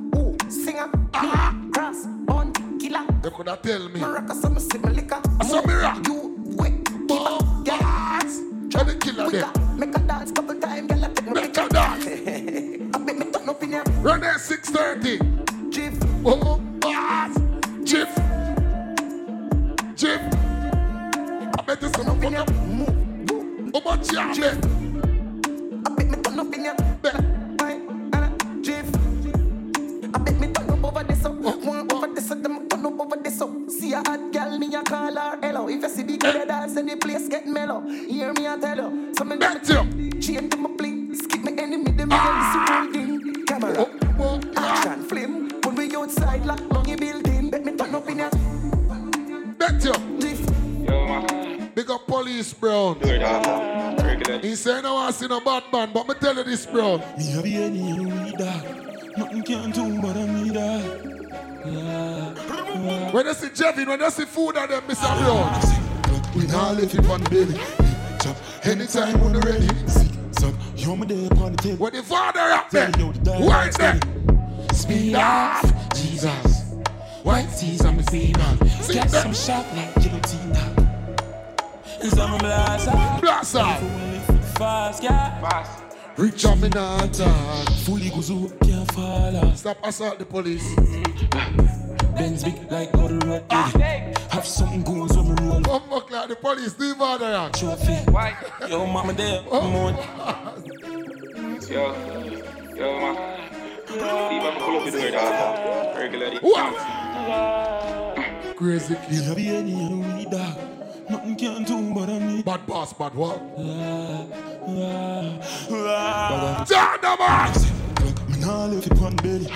Killer. You could have tell me. My rock, I some sip my liquor. Me rock. You quick, keep up, girl. Boss. Try to kill her there. make a dance couple times, girl. I take my Make a dance. I bet me turn up in ya. Run there 630. Jeff, Oh, oh. When you see when you see food and them, Mr. Brown. We not live it on belly. Chop anytime when you ready. Zig zag, you You're my day upon the table. What the father up there? Tell you the dial Why is that? Speed off, Jesus. White tees on the female. Get some sharp like guillotine. And some blast off. Blast off. Fast, yeah. Fast. Rich up in the talk. Fully goes up, can't fall. Stop assault the police. Benz Yo, mama there. Come on. Yo, yo, man. Leave him pull up the door, dog. Regularly. Crazy kid. You be any and dog. Nothing can do but I need. Bad boss, bad what? Down the box. Me nah left it on belly.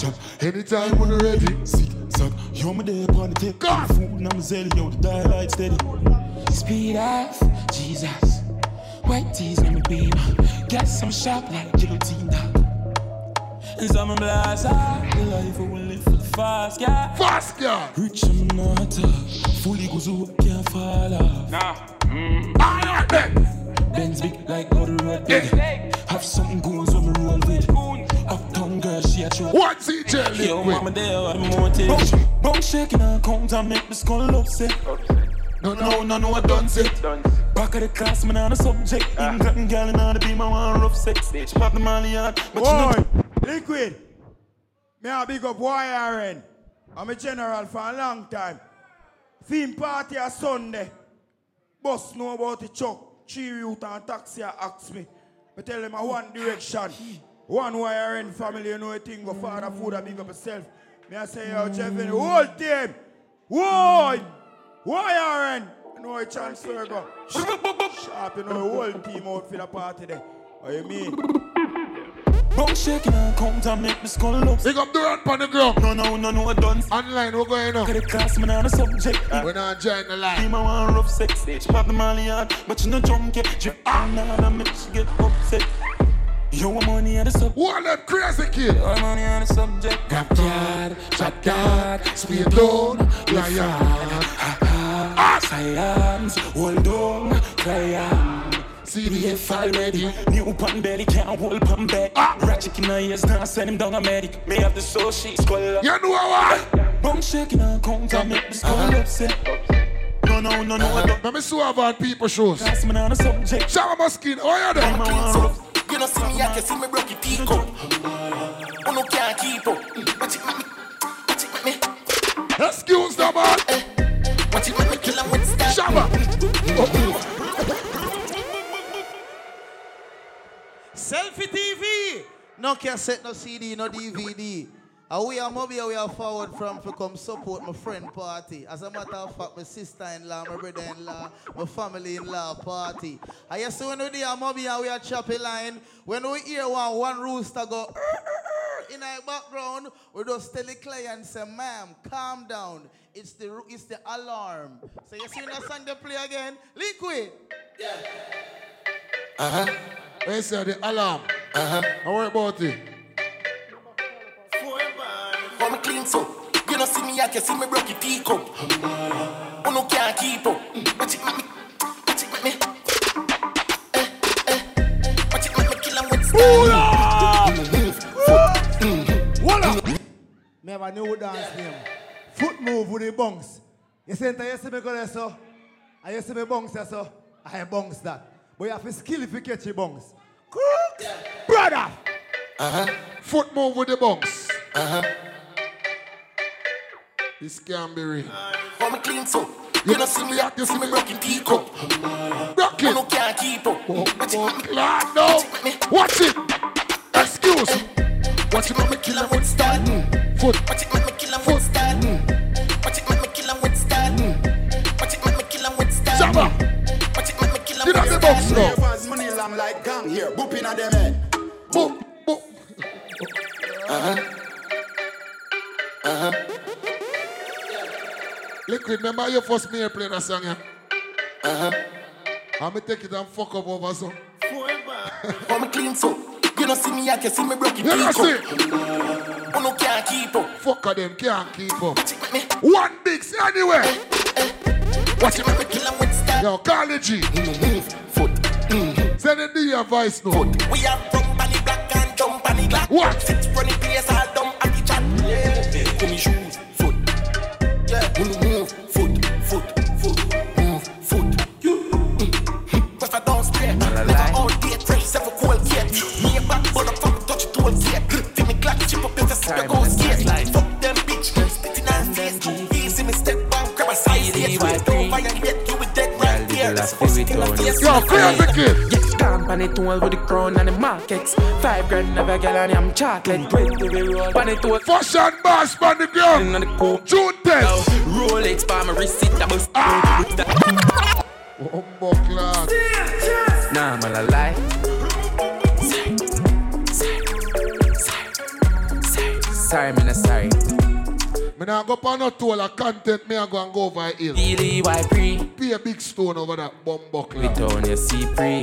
Chop. Anytime when ready. Sick, suck. Yo, me there upon the table. God. Food and I'm zelly. Yo, the dial steady. Speed off, Jesus. White tees on me beamer. Get some sharp like guillotine. And some blast out. The life we live for the fast, yeah. Fast, yeah. Rich and not talk. Fully goes up, can't fall off. Nah. Mm. Alright then. Benz big like how the road big. Have something goes when we roll with. Uptown girl, she a true. What's it, Jelly? Yo, mama there, I'm motive. Bone shaking her count and make the skull upset. No, no, no, no, I done it. Back of the class, man, on a subject. Ah. England girl, and on the beam, I want rough sex. Bitch, pop the money out, but you know. Liquid. Me a big up YRN. I'm a general for a long time. Theme party a Sunday. Boss know about the truck. Three youth and taxi a ask me. I tell them a one direction. One YRN family, you know a thing. Go father food I big up yourself. Me I say, yo, Jeff, the whole team. Whoa! YRN. You know a transfer go. Sharp, you know, the whole team out for the party there. What you mean? Bone shaking her count and make me skull up. Big up the run on the ground. No, no, no, no, I done. Online, we're going on. Back of the class, man, on a subject. We're not joining the line. Team, I want rough sex. Bitch, pop the money out, but you know drunk yet. Drip on and make she get upset. Yo, I'm money on the subject. What that crazy kid? Yo, I'm money on the subject. Grab yard, chop yard, speed down, lion. Science, hold on, client. CDF already. New pan belly can't hold pan back. Ah. Ratchet in her ears now send him down a medic. Me have the soul she skull up. You know what? Bum shaking her count and make the skull Uh-huh. upset. No, no, no, no, I don't. Let me see about people shows. Class man on a subject. Shower my skin. Oh, yeah, I'm a then. one rough. You know see me, I can see me broke it teak up. Oh no, can't keep up. Watch it, make me, watch it, make me. Excuse the man. Watch it, make me kill 'em with style. Shower. Selfie TV. No cassette, no CD, no DVD. And we are mobile, we are forward from to come support my friend party. As a matter of fact, my sister-in-law, my brother-in-law, my family-in-law party. And you see when we do a mobile, we are choppy line. When we hear one, one rooster go in our background, we just tell the client, say, ma'am, calm down. It's the it's the alarm. So you see when that song they play again? Liquid. Yeah. Uh huh. They say the alarm. Uh huh. How worry about it? For me clean so. You know see me, I can see me broke it teak up. Oh no, can't keep up. Watch it, me, watch it, make me. Eh, eh. Watch it, me kill 'em with style. Voila! Me have a new dance name. Move with the bunks. You see, you see me go there, so? And you see me bunks there, so? I bunks that. But you have to skill if you catch your bunks. Crooks! Brother! Uh huh. Foot move with the bunks. Uh huh. This can be real. For me clean so. You know see me, I can see me broke it teak up. Broke Oh no, can't keep up. Watch it, make me. Lord, no. Watch it. Excuse. Watch it, make me kill 'em with style. Foot. Watch it, make me the style. box money lamb like gang here, booping at them head. Boop, boop. Uh huh. Uh huh. Liquid, remember your first me play that song, yeah? Uh huh. I'm gonna take it and fuck up over some. For me clean so. You know see me, I can see me broke it You teak see? Oh no, can't keep up. Fuck of them, can't keep up. Watch it, make me. One big anywhere. Watch it, make me kill 'em with style. Yo, Carly G. Foot. Send it to your voice note. We have rum on black and jump on the glass. What? Six running place all dumb at the chat. Yeah. Come shoes, foot. Yeah. Move, move, foot, foot, foot. Move, foot. You. Mm. If I don't stay, never all day. Fresh seven cold gate. Me a back, but I'm from touch it to gate. Feel me glass, chip up in the super go Yo, clear the kid. Get camp on it all with the crown and the markets. Five grand never get on I'm chocolate. Twenty we roll on it all. Fashion boss on the ground. In the cool. June 10th. Rolex by my wrist, it double Ah. that. Humbo clad. Nah, man, I lie. Sorry, man, I'm sorry. Me nah go on no tour of content, me a go and go over hill. DDY pre. Pay a big stone over that bumbo We clad. turn you see pre.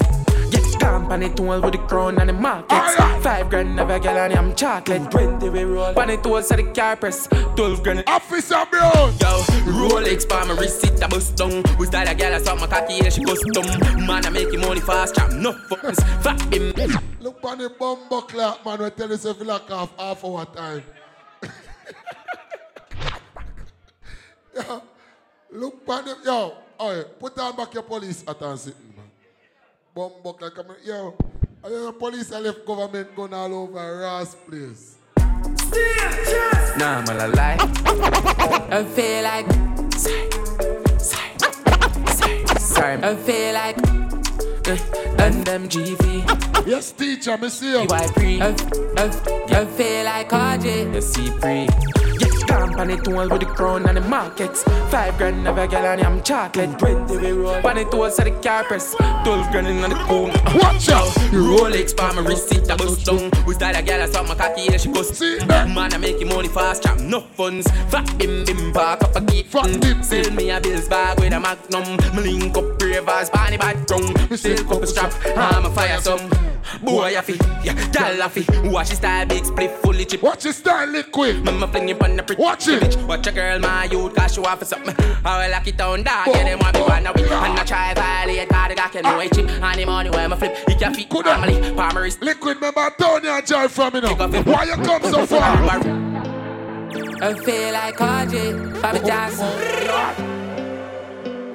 Get camp on it all with the crown and the markets. Five grand never get on I'm chocolate. Twenty we roll. On it all so the car press. Twelve grand. Officer Brown. Yo, Rolex by my wrist, it a bust down. We style a girl, I saw my cocky, yeah, she custom. Man, I make you money fast, chop no fucks. Fat him. Look on the bumbo clad, man. We tell yourself you like half, half hour time. yo, look on the, yo, oh, put on back your police hat and sitting, man. Bumbo clad, come here. Yo, I the police I left government gun all over Ross place. Nah, man, I lie. I feel like. Sorry, I feel like. Uh, and them GV. Yes, teacher, me see you. I pre. I, I, I feel like RJ. You see pre. Get it all with the crown and the markets. Five grand never get on I'm chocolate. Twenty we roll. On it all so the car press. Twelve grand in the cool. Watch out. Rolex by my wrist, it a bust down. We style a girl, I saw my cocky, yeah, she. See that? Man, I make you money fast, chop no funds. Fat bim bim, park up a gate. Fat Sell me a bills bag with a magnum. Me link up ravers, bunny bad tongue. Me still couple strap, I'm a fire some. Boy, I feel, yeah, gal I feel. Watch his style, big split, fully chip. Watch his style, liquid. Mama fling you on the pretty Watch it. bitch. Watch a girl, my youth, cause she want for something. I will lock it down, dog. Yeah, them want me oh, one away. Oh. And I try violate, cause the guy can know ah. it chip. And the money where my flip, he can fit family. Palmer is Liquid, remember Tony and Joy from me now. Why you come so far? I feel like RJ, Bobby Johnson.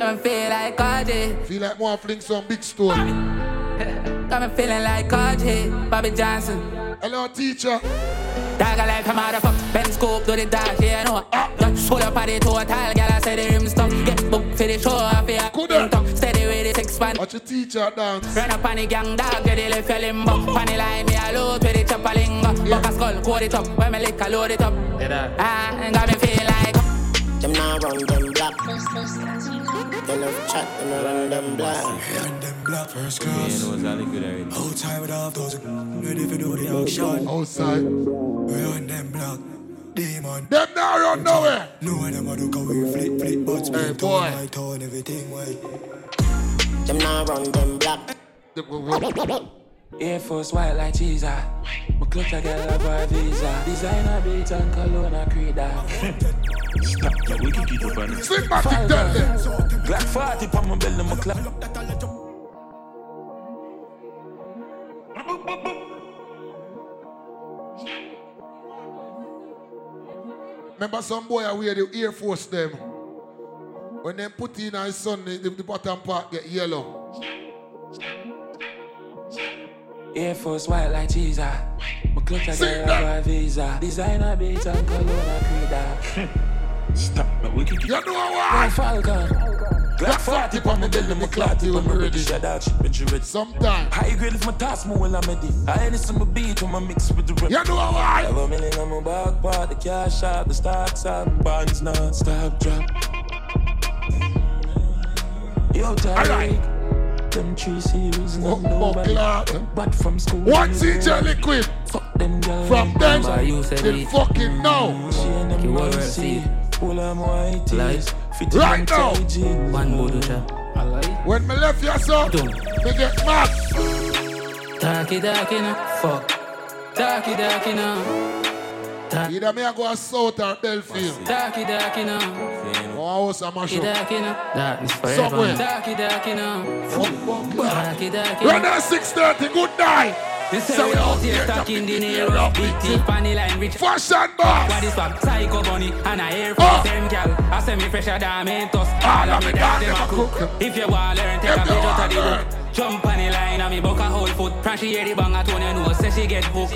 I oh, feel like RJ. Feel like more fling some big story. Got me feeling like RJ, Bobby Johnson. Hello, teacher. Dog a like a motherfucker, Ben Scoop do the dash, yeah, I know. Just pull up on the total, girl, I say the rim stuff. Get booked for the show, I feel Coulda. tongue. Steady with the six pan. Watch your teacher dance. Run up on the gang dog, get the left your limbo. Pan the line, me a load with the chopper lingo. Buck a skull, code it up, when me lick a load it up. Ah, and got me feel like Them now run them black. They love chat, them run them black. Run them black first class. Outside with half dozen. Ready for do the dog shot. Outside. Run them black. Demon. Them now run nowhere. No one them a do cause we flip flip but Hey, split boy. on my tone everything way. Them now run them black. Air Force white like cheese. ah. My clutch a girl a buy visa. Designer beats and cologne a creed. Stop that, we can keep up on it. Cinematic, tell them. Glock 40 on my belly, my clap. Remember some boy I wear the Air Force them. When they put in his son, the, the bottom part get yellow. Air Force white like cheese. My clutch a Sing girl a visa. Designer beats and cologne a creed. Stop that, we can keep You know One why? Falcon. Glock 40 on my belly, my clot you when me ready. Shut out, shit, but you ready. Sometime. High grade if my task more well I'm ready. I ain't some beat when I mix with the rest. You know why? Have a million on my back part, the cash out, the stocks up, bonds non stop drop. Yo, Tyreek, them three series, no oh, oh, nobody. Clark. But from school, One you teacher know, liquid. Fuck them girls. From them, said they it. fucking know. Mm, she and them You man already see. see. Pull them white tees. Fit Right now. One Buddha. I When me left your son, Dum. me get mad. Darky darky no, fuck. Darky darky no. Either me I go a South or Belfield. Darky, darky now. Oh, house a mash Darky, up. darky now. Darkness forever. Somewhere. Darky, darky now. Darky, darky Run now. at 630, good night. You say So we we out here here talking the Nero, Big teeth on the line rich Fashion boss. What is what? Psycho bunny And I air Ah. force them gal. I say me fresher than Mentos All of me dog them a cook. If you want learn take a If bit out of the book. Jump on the line and me buck a whole foot. Pran she hear the bang at Tony know Say she get hooked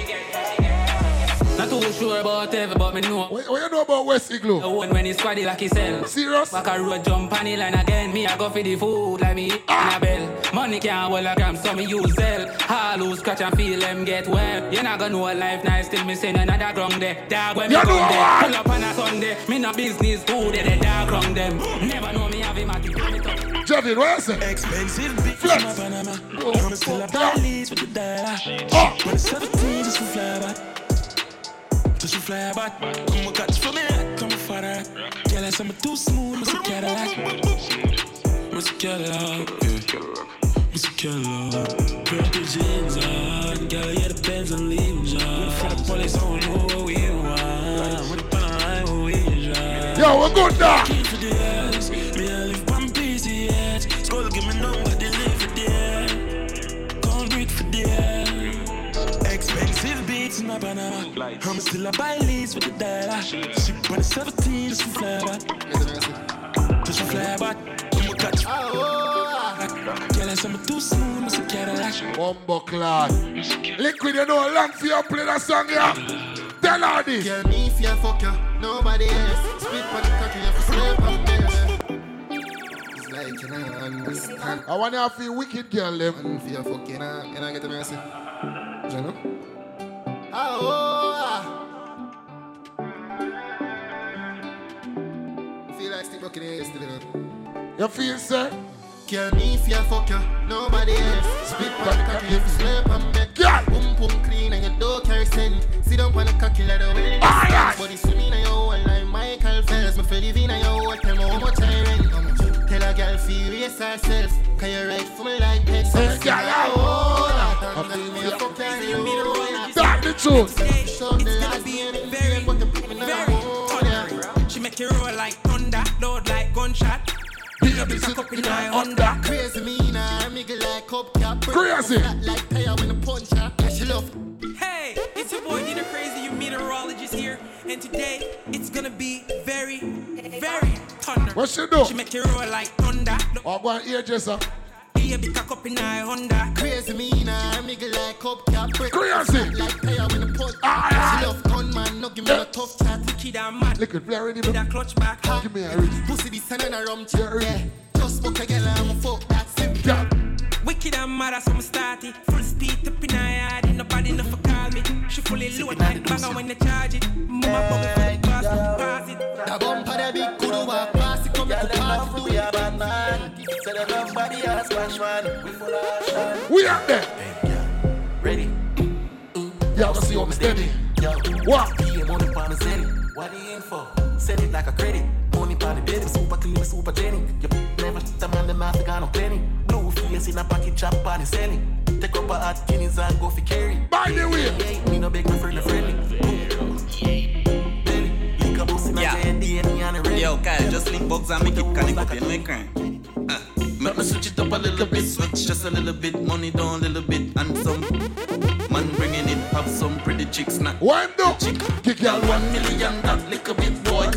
Not too sure about every but me know What, what you know about West Igloo? When when it's squaddy like he sell Serious? Back a road jump on the line again Me I go for the food like me Ah. Annabelle Money can't hold a gram so me use sell All who scratch and feel them get well You not gonna know life nice till me send another ground there Dog when me You come there what? Pull up on a Sunday Me no business who they the dog ground them Never know me have him at the Jevin, what you say? Expensive bitch Flex. from Panama. Oh, I'm still a yeah. police with the dollar. Oh. When it's 17, just to fly back. To fly back. Come on, catch for me. Come on, father. Girl, I say I'm too smooth. Must Cadillac. Must Cadillac. Must Cadillac. Purple jeans on. Girl, yeah, the Benz and leaves on. With the police, I don't know what we want. With the Panama, what we drive. Yo, we're good now. Key for the ass. Me, I live one piece of yet. Skull give me number, they live for. Concrete for. Expensive beats in my Panama. I'm still a buy leads with the dollar. Ship when it's 17, just to fly back. Just to fly back. I'm a catch. Girl, I say I'm too smooth, I'm a Cadillac. Bumbo clad. Liquid, you know, long for you play that song, yeah. Tell her this. Girl, me if you fuck you, nobody else. Spit on the cocky, you slap on me. It's like you know, understand. I want you to feel wicked, girl, them. And for your fuck, you know, you know, get the mercy. You know? Ah, oh, Feel like stick yesterday, man. You feel, sir? Girl, me if you fuck you, nobody else. Spit on the cocky, you slap on me. Girl. Boom, boom, clean, and you don't carry sin. Sit down on the cocky, let the way. Aye, aye. Body swimming in your hole like Michael Phelps. Me feel live in your hole, tell me how much I rent. How much? Tell a girl feel race herself. Can you ride for me like pets? Hey, girl, oh, I'm tell me you fuck her, you. That's the truth. Show the last being very, but She make you roll like thunder, load like gunshot. Baby, Cock up in my Honda. Crazy me now, miggle like hubcap. Crazy. Flat like tire when a punch her. Yeah, she love. Hey, it's your boy Nina Crazy, your meteorologist here, and today it's gonna be very, very thunder. What she do? She make you roll like thunder. Oh, go and hear Jessa. Baby, cock up in my Honda. Crazy me now, miggle like hubcap. Crazy. Flat like tire when a punch ah, Aye, ah, her. Ah. She love gunman, no give me no tough chat. Kid and mad. Liquid, play already, With a clutch back. Give me a reach. Pussy be sending a rum chat. Yeah. Just fuck a girl and I'm fuck that simple. Yeah. Wicked and mad as I'm started. Full speed up in her yard, nobody enough for call me. She fully load like banger when they charge it. Mama bubble for the pass, pass it. The bumper the big kudu walk past it, come to pass it. Do it. bad man. Say the love body a smash man. We full of action. We out there. Ready? Yeah, I see I'm steady. Yo, What? PM on the palm and send it. What the info? Send it like a credit. Only on the bed, super clean, super jenny. You never the man, the master got no penny. Blue in a pocket, chop on the selling. Take up a hot guineas and go for carry. By the way. Yeah, me no beg my friend, friendly. A pussy, Yeah. JD, and me on the ready. Yo, Kyle, just link bugs and make it connect up, you know, crime. Uh, make me switch it up a little bit, switch just a little bit, money down a little bit, and some man bringing it, have some pretty chicks now. One do. Kick y'all one million, that little bit, boy.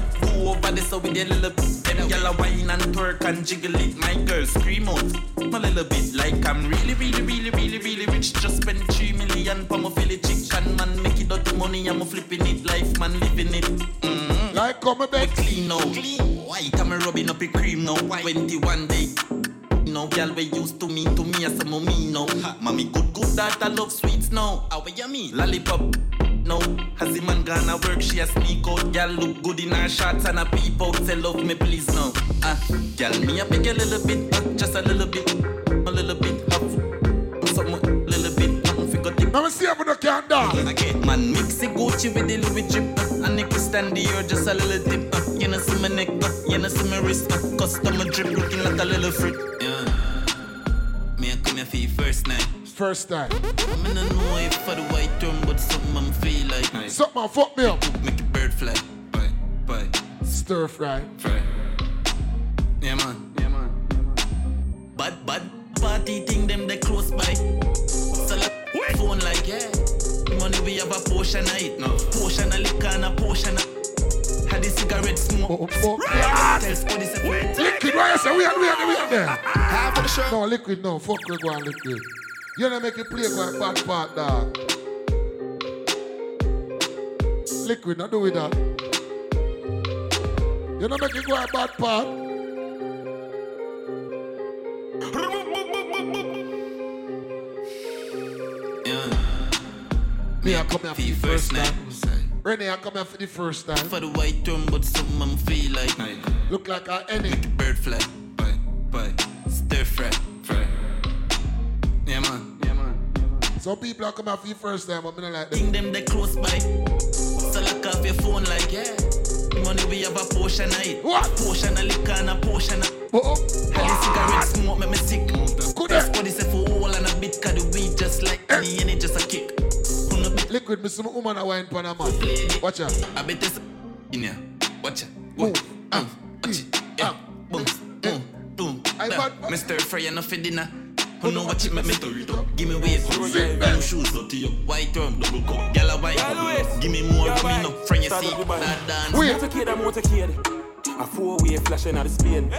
Over this so with a little bit. Them y'all wine and twerk and jiggle it. My girl scream out a little bit like I'm really, really, really, really, really rich. Just spend three million for my Philly chicken, man. Make it dirty money, I'm flipping it. Life, man, living it. Mm-hmm. Like come back. Clean now. White, I'm rubbing up a cream now. 21 day. No girl we used to me, to me as a mommy now. Mommy good, good that I love sweets now. How you mean? Lollipop. No, has the man gonna work? She a sneak out. Girl look good in her shorts and a peep out. Say love me please now. Ah, girl me a beg a little bit, uh, just a little bit, a little bit of something, little bit. Nothing fi go take. Let me see if you can dance. Okay, man, mix it Gucci with the Louis drip, uh, and it stand here just a little dip. Uh, you know see my neck, uh, you know see my wrist, uh, custom drip looking like a little freak. Yeah, me a come here for your first night. First time. Me no know if for the white term, but something I'm feel like. Something fuck me up. Make a bird fly. Bye, bye. Stir fry. Fry. Yeah, man. Yeah, man. Bad, bad party thing, them they close by. So like, phone like, yeah. Money we have a portion of it now. Portion of liquor and a portion of. Had the cigarette smoke. Oh, oh, oh. Right. Tell Spuddy say, wait. Liquid, why you say we are, we are, we are there? Half of the show. No, liquid, no. Fuck we go on liquid. You don't make it play for a bad part, dog. Liquid, not do with that. You don't make it go a bad part. Me, I come here for the first time. Renee, I come here for the first time. For the white term, but something I'm feel like. Look like a any. Bird fly. Bye, bye. Stir fry. Some people are come here for the first time, but me not like them. Think them they close by. So lock off your phone like, yeah. Money we have a portion of it. What? Portion of liquor and a portion of. Oh, Had the cigarette smoke make me sick. That's what they say for all and a bit, cause the weed just like me and it just a kick. Liquid, me some woman a wine pan a man. Watch out. I bet this in here. Watch out. Watch. Um, watch mm. it. Yeah. Ah. Boom. Mm. Boom. Mm. Boom. Mr. Frey enough for dinner. Who know what you make me Give me weight, new shoes, dirty up, white term, double cup, gyal a white wine, give me more, give me no friend you see, that dance. Motorcade, a motorcade. A four-way flashing out the Spain.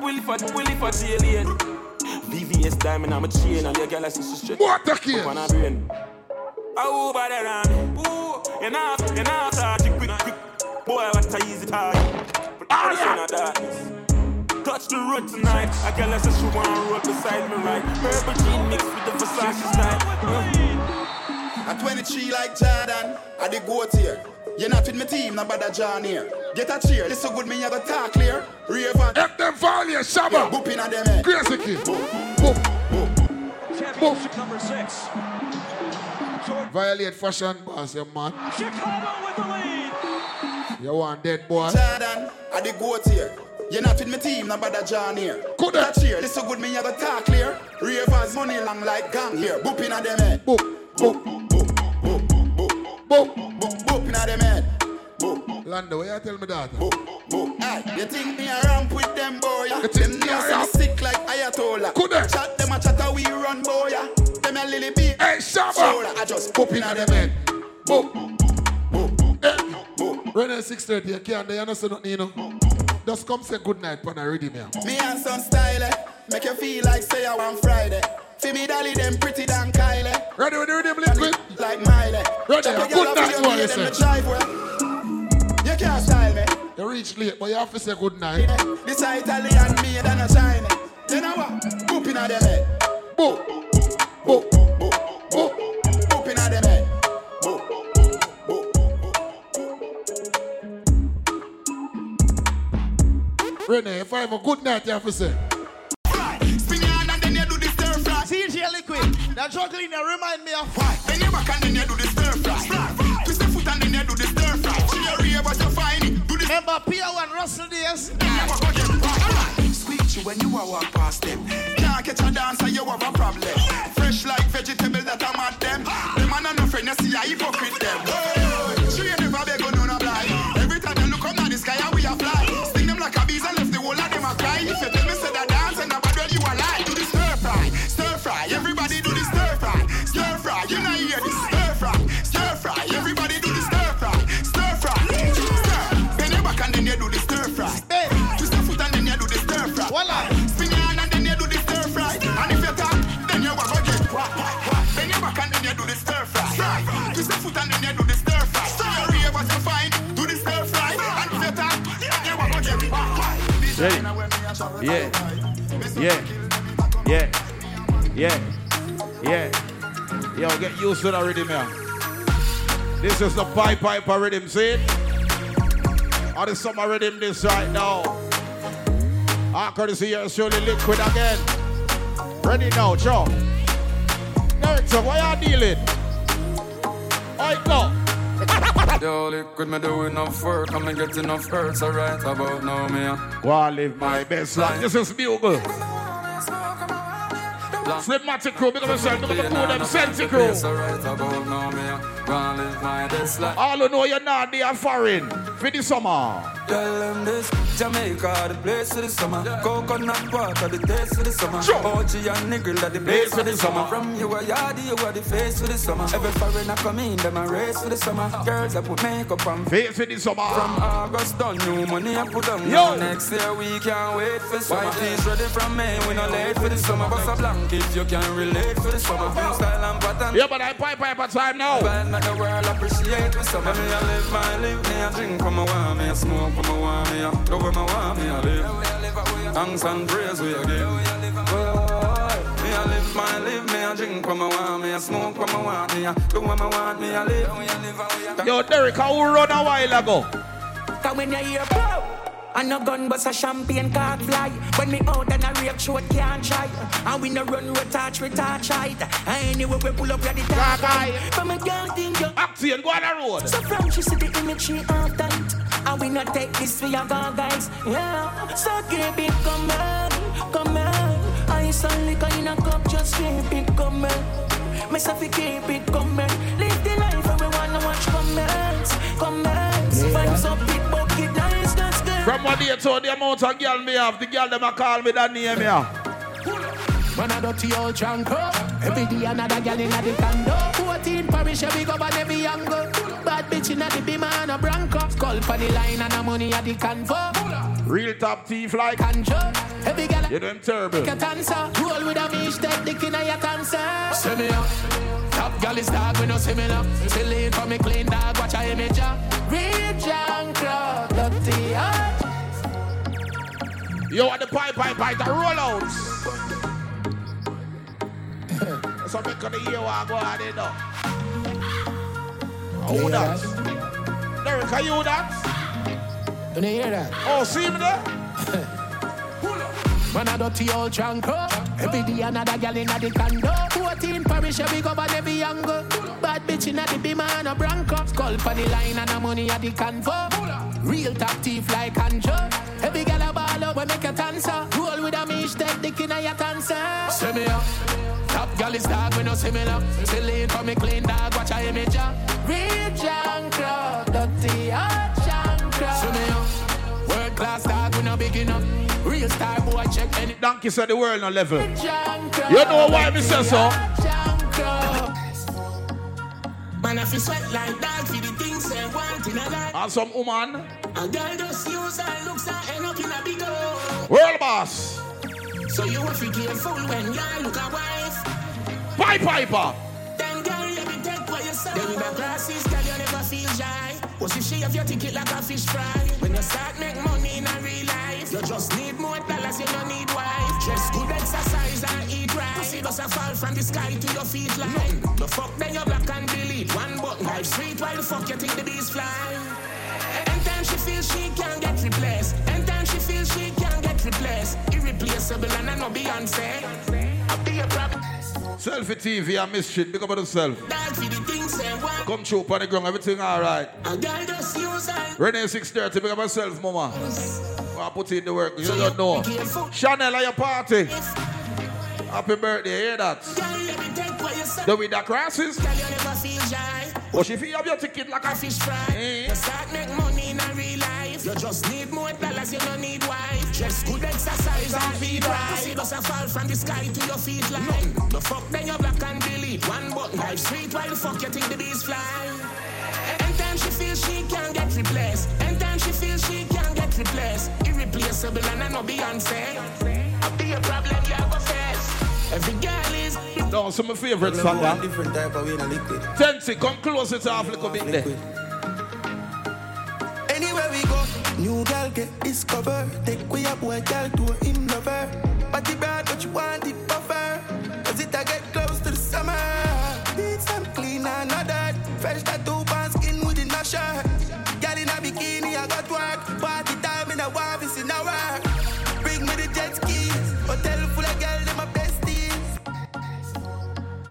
Willie for, Willie for alien. VVS diamond, I'm a chain, and your girl I see she straight. Motorcade. Up on her brain. Oh, by the run. Ooh, you know, you know, start it quick, quick. Boy, what a easy target. But I son of darkness. Touch the road tonight. A girl says she wanna roll beside me right. Purple jean mixed with the Versace style. Uh. At 23 like Jordan, I the goat here. You're not with my team, no bother John here. Get a cheer, this so good me you go talk clear. Raven. F them volume, Shabba. Yeah, booping at them head. Crazy kid. Boop. Championship number six. Violate fashion boss, you man. Chicago with the lead. You want dead boy. Jordan, I the goat here. You're not with my team, no bother John here. Good That cheer, this so good me you go talk clear. Ravens money long like gang here. Booping at them head. Boop, boop, boop, boop, boop, boop, boop, booping at them head. Lando, what you tell me that? Hey, you think me a ramp with them boy? Them nails ramp? sick like Ayatollah. Coulda. Chat them a chat a we run boy. Them a lily bee. Hey, Shabba. I just Booping at them head. Boop. Boop. Boop. Boop. Boop. Eh. Renee 630, you can't, you say nothing, you know. Just come say good night, pan already, man. Me and some style, eh, make you feel like say I want Friday. See me dolly them pretty than Kylie. Ready with the rhythm, liquid? Like Miley. Ready, a good night, your you say? a drive well. You can't style me. You reach late, but you have to say good night. This Italian made and a China. You know what? Booping at them head. Boop. Boop. Boop. Renee, if I have a good night, you have to say. Spin your hand and then you do the stir fry. ZJ Liquid, that juggling that remind me of why. Then you back and then you do the stir fry. Twist the foot and then you do the stir fry. She a rave but you find it. Do the Remember P1 Russell days? Squeak you when you a walk past them. Can't catch a dancer, you have a problem. Fresh like vegetable that I'm at them. Them man and no friend, you see a hypocrite them. Hey, Ready? Yeah. Yeah. Yeah. Yeah. Yeah. Yo, get used to the rhythm here. This is the pipe pipe rhythm, see it? Or the summer rhythm this right now. Ah, courtesy here, surely liquid again. Ready now, Joe. Director, why you dealing? I go. Yo, liquid, me do enough work, me get enough hurts, alright about now, me. Uh. Go on, live my best life. This is Bugle. Slipmatic crew, big up yourself, big up the crew, them Sensi crew. Place right about now, me uh. A gonna live my best life. All who know you're not there foreign for the summer. Tell them this, Jamaica, the place for the summer. Coconut water, the taste for the summer. OG and nigga, that the place for the summer. From you a yardie, you are the face for the summer. Every foreigner come in, them a race for the summer. Girls that put makeup on. Face for the summer. From August done, new money I put on. Yo. Next year we can't wait for summer. White tees ready from May, we no late for the summer. Bust a blanket, you can relate for the summer. New style and pattern. Yeah, but I pipe pipe time now. Bad the world appreciate the summer. Me a live my live, me a drink from my want, me a smoke from my want, me a do where my want, me a live. Thanks and praise we a give. Oh, Me a live my live, me a drink from my want, me a smoke from my want, me a do where my want, me a live. Yo, Derek, how you run a while ago? Cause when you hear blow and no gun bust a champagne can't fly. When me out and a rape short can't try. And we no run with touch with touch height And anyway we pull up ready to guy From a girl think you Acting, go on the road. So from she see the image she half tight And we not take this for your guys. Yeah. So keep it coming, coming. I saw liquor in a cup just keep it coming. Myself we keep it coming. Live the life and we wanna watch comments Comments. Vibes up From one day to the amount of girl me have, the girl them a call me that name here. Man a dirty old drunk Every day another girl inna the condo. 14 parish every go and every angle. Bad bitch inna the beamer and a bronco. Skull for the line and a money at the convo. Real top thief like Conjure Every girl You them terrible. Get answer Roll with a fish Take dick inna your cancer Send me up. Top girl is dog we no similar Still lean for me clean dog Watch a image Real drunk crowd Dirty oh. Heart Yo, at the pipe, pipe, pipe, the rollouts. so make the year one go on it now. Who that? Derek, are you that? You hear that? Oh, see me there? Man a dirty old drunk Every day another girl inna the condo. 14 parish every go and every angle. Bad bitch inna the beamer and a bronco. Skull for the line and a money at the convo. Real top thief like Anjo. Every girl a ball up when make a dancer. Roll with a mish take dick inna your dancer. Send me up. Top girl is dog we no similar Still lean for me clean dog watch a image ya Real crowd Dirty hot crowd Send me up. World class dog we no big enough Real star boy check any Donkey said the world no level. You know why me say so? Man, if you sweat like that for the things they want in a life. And some woman, A girl just use her looks and end up in a big hole. world boss, So you have to be careful when you look a wife. pipe piper. Then girl, let me take what you say. Then with the glasses, girl, you never feel shy. What if she have your ticket like a fish fry? When you start make money in a real life, you just need more dollars, you don't need wife. Just good, exercise and eat right. Pussy does a fall from the sky to your feet line. The fuck then you black and delete. One button, life sweet while the fuck you think the bees fly. Anytime she feels she can't get replaced. Anytime she feels she can't get replaced. Irreplaceable and I know Beyonce. I'll be a problem. Selfie TV and miss shit. Big up on yourself. Dog for the things they want. Come through on the ground, everything alright. A girl just use her. Renee 630, big up yourself, mama. I put in the work, you don't know. Chenell at your party. Happy birthday, hear that? The with the crosses. Girl, you never feel shy. But if you have your ticket like a Fish fry. You start make money in a real life. You just need more dollars, you don't need wife. Dress good, exercise and feed right. Pussy does a fall from the sky to your feet line. The fuck then you black and delete. One button, life sweet while the fuck you think the bees fly. Anytime she feels she can't get replaced. Anytime she feels she can't get replaced. Irreplaceable and I know Beyonce. I be a problem you have a face. Every girl is No, some of my favorite song. huh? Different type of way in a liquid. Tensi, come close it off a little bit there. Anywhere we go, new girl get discovered. Take we up boy girl to him lover. Body bad, but you want it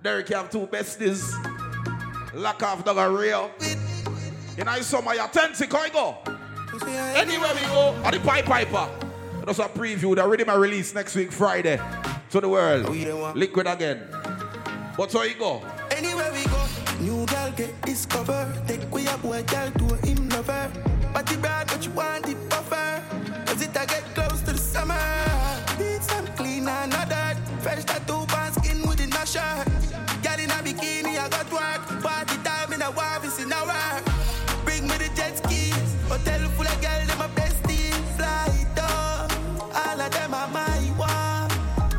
Derek, you have two besties. Lock off dog a real. You know, summer, you're Tensi, can you go? Anywhere we go, at the Pipe Piper. That's a preview. The rhythm my release next week, Friday. to the world. Oh, Liquid again. But so you go. Anywhere we go, new girl get discovered. Take we a boy girl to him lover. Party bad, but you want it buffer. Cause it a get close to the summer. Beats and clean and no dirt. Fresh tattoo pan skin within a shirt. I got work. Party time in a office in a work. Bring me the jet skis. Hotel full of girls, them my besties. Fly dog. All of them are my one.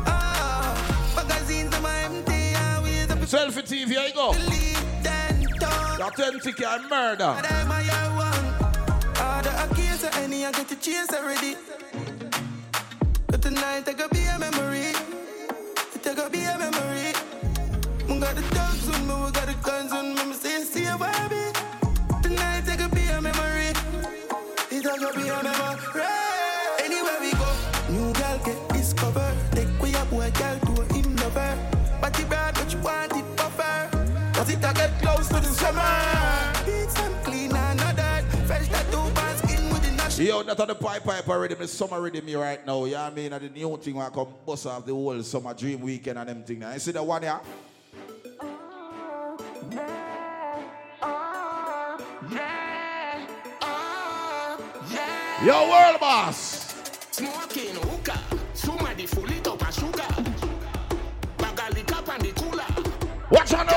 Oh, magazines are my empty. We the Selfie TV, here you go. Authentic and murder. them are your one. All the accused of any, I get the chase already. But tonight, I could be a memory. It could be a memory. We got the dogs on me, we got the guns on me. Me say, see a baby. Tonight, I could be a memory. It could be a memory. Anywhere we go, new girl get discovered. Take we a boy girl to him lover. Party bad, but you want it buffer. Cause it a get close to the summer. Beats and clean and no dirt. Fresh tattoo pan skin with the national. Yo, that on the pipe pipe already, the summer ready me right now. You know I mean? And the new thing I come bust off the whole summer dream weekend and them thing. now. You see the one here? Yo, oh, world boss. Smoking hookah, somebody full it up a sugar. Bagali cup and the cooler. Watch out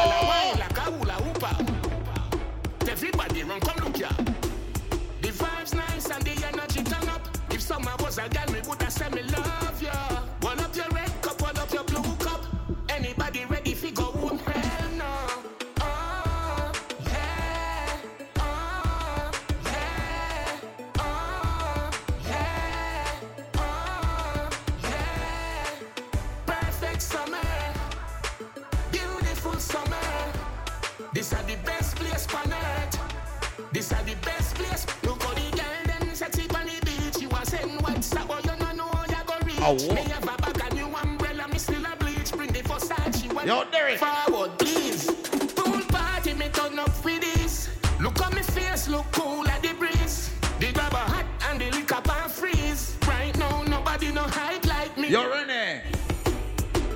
Yo, Derek. Forward, please. Pool party, me turn up for this. Look how me face look cool at the breeze. The grab a hot and the liquor pan freeze. Right now, nobody no hide like me. Yo, Renee.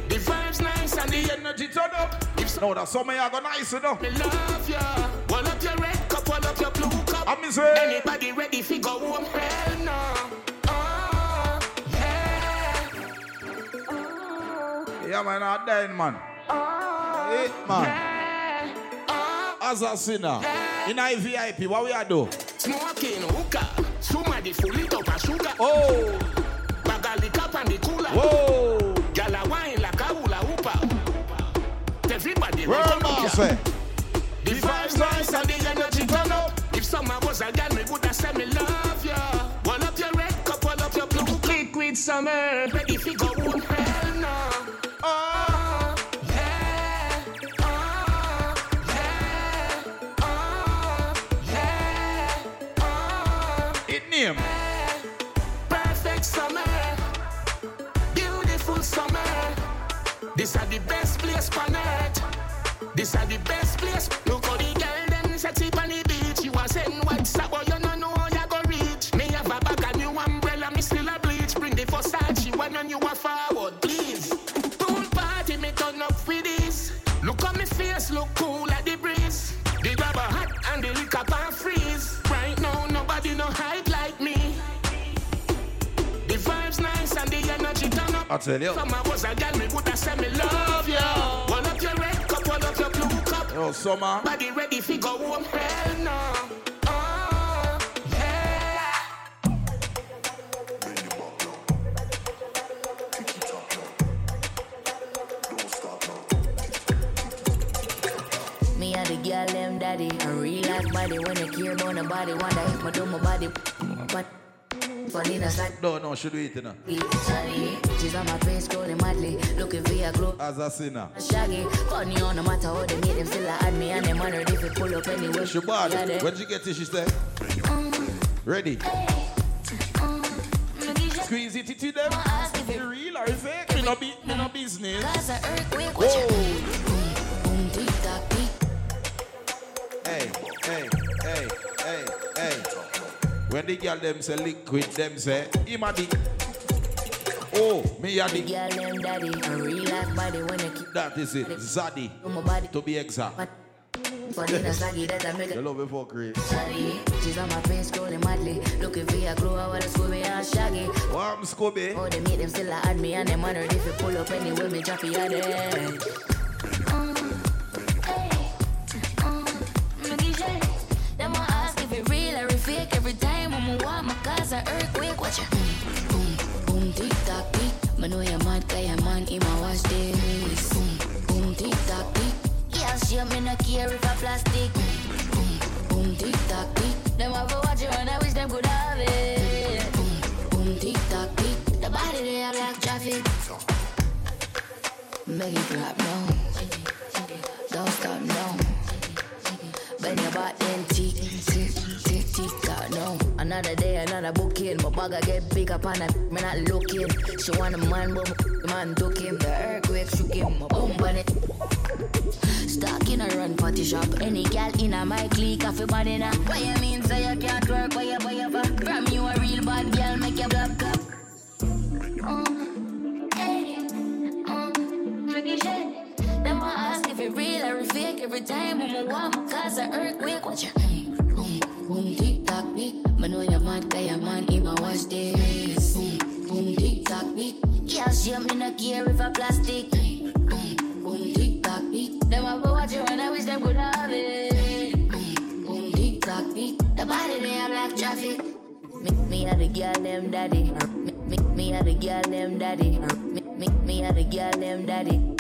The vibes nice and the energy turn up. If no, that summer you go nice, you know. Me love ya. One up your red cup, one up your blue cup. I'm say. Anybody ready fi go home? Hell no. Oh, yeah. Yeah, man, I'm dying, man. Hey, man. As a sinner, in a VIP, what we are do? Smoking hookah. Somebody full it up a sugar. Oh. Bagali cup and the cooler. Whoa. Gyal a wine like a hula hooper. Everybody World run come boss, look ya. eh? The vibes nice and the energy turn up. If summer was a girl, me woulda say me love ya. One up your red cup, one up your blue cup. Liquid summer, ready cup. Yo, oh, summer. Body ready fi go home, hell no. Like No, no, should we eat it now? She's on my face scrolling madly looking for your glow As a sinner. Shaggy, funny on no matter how they meet them still I add me and them wonder if it pull up anywhere She bad. Yeah, When she get it, she say, ready. Squeeze it to them. Is it real or fake? Me no, be, me no business. Whoa. The girl them say liquid, them say, him a the. Oh, me The Yadi. girl them daddy, a real life body when you keep That is it. Zaddy. my body. To be exact. For the saggy that I make You it. love it for great. She's on my face scrolling madly. Looking for your crew, I wanna Scooby and Shaggy. Warm Scooby. Oh, they meet them still add me and them wonder if you pull up anywhere, me drop you at want my cause an earthquake. Watch it. Boom, boom, boom, tick tock, tick. Man know you mad, cause your man in my watch this. Boom, boom, tick tock, tick. Yeah, she me no care if I plastic. Boom, boom, tick tock, tick. Them have to watch it and I wish them could have it. Boom, boom, tick tock, tick. The body they have like traffic. Make it drop now. Booking. My bag I get big up on it. Me not looking. She want a man, but my man took him. The earthquake shook him. My on it. Stuck in a run party shop. Any gal in a my clique, I feel bad in a. What you mean, say you can't work? Why you, why you, for? From you a real bad girl, make you black up. Them want ask if it real or fake every time I'm a want my cause an earthquake. Watch your boom, boom, tick tock, tick. Man know you're mad, your man in my watch this. Boom, boom, tick tock, tick. Girl, she me no care if I plastic. Boom, boom, tick tock, tick. Them a go watch you and I wish them could have it. Boom, boom, tick tock, tick. The body they have like traffic. Me, me a the girl them daddy. Me, me, a the girl them daddy. Me, me a the girl them daddy.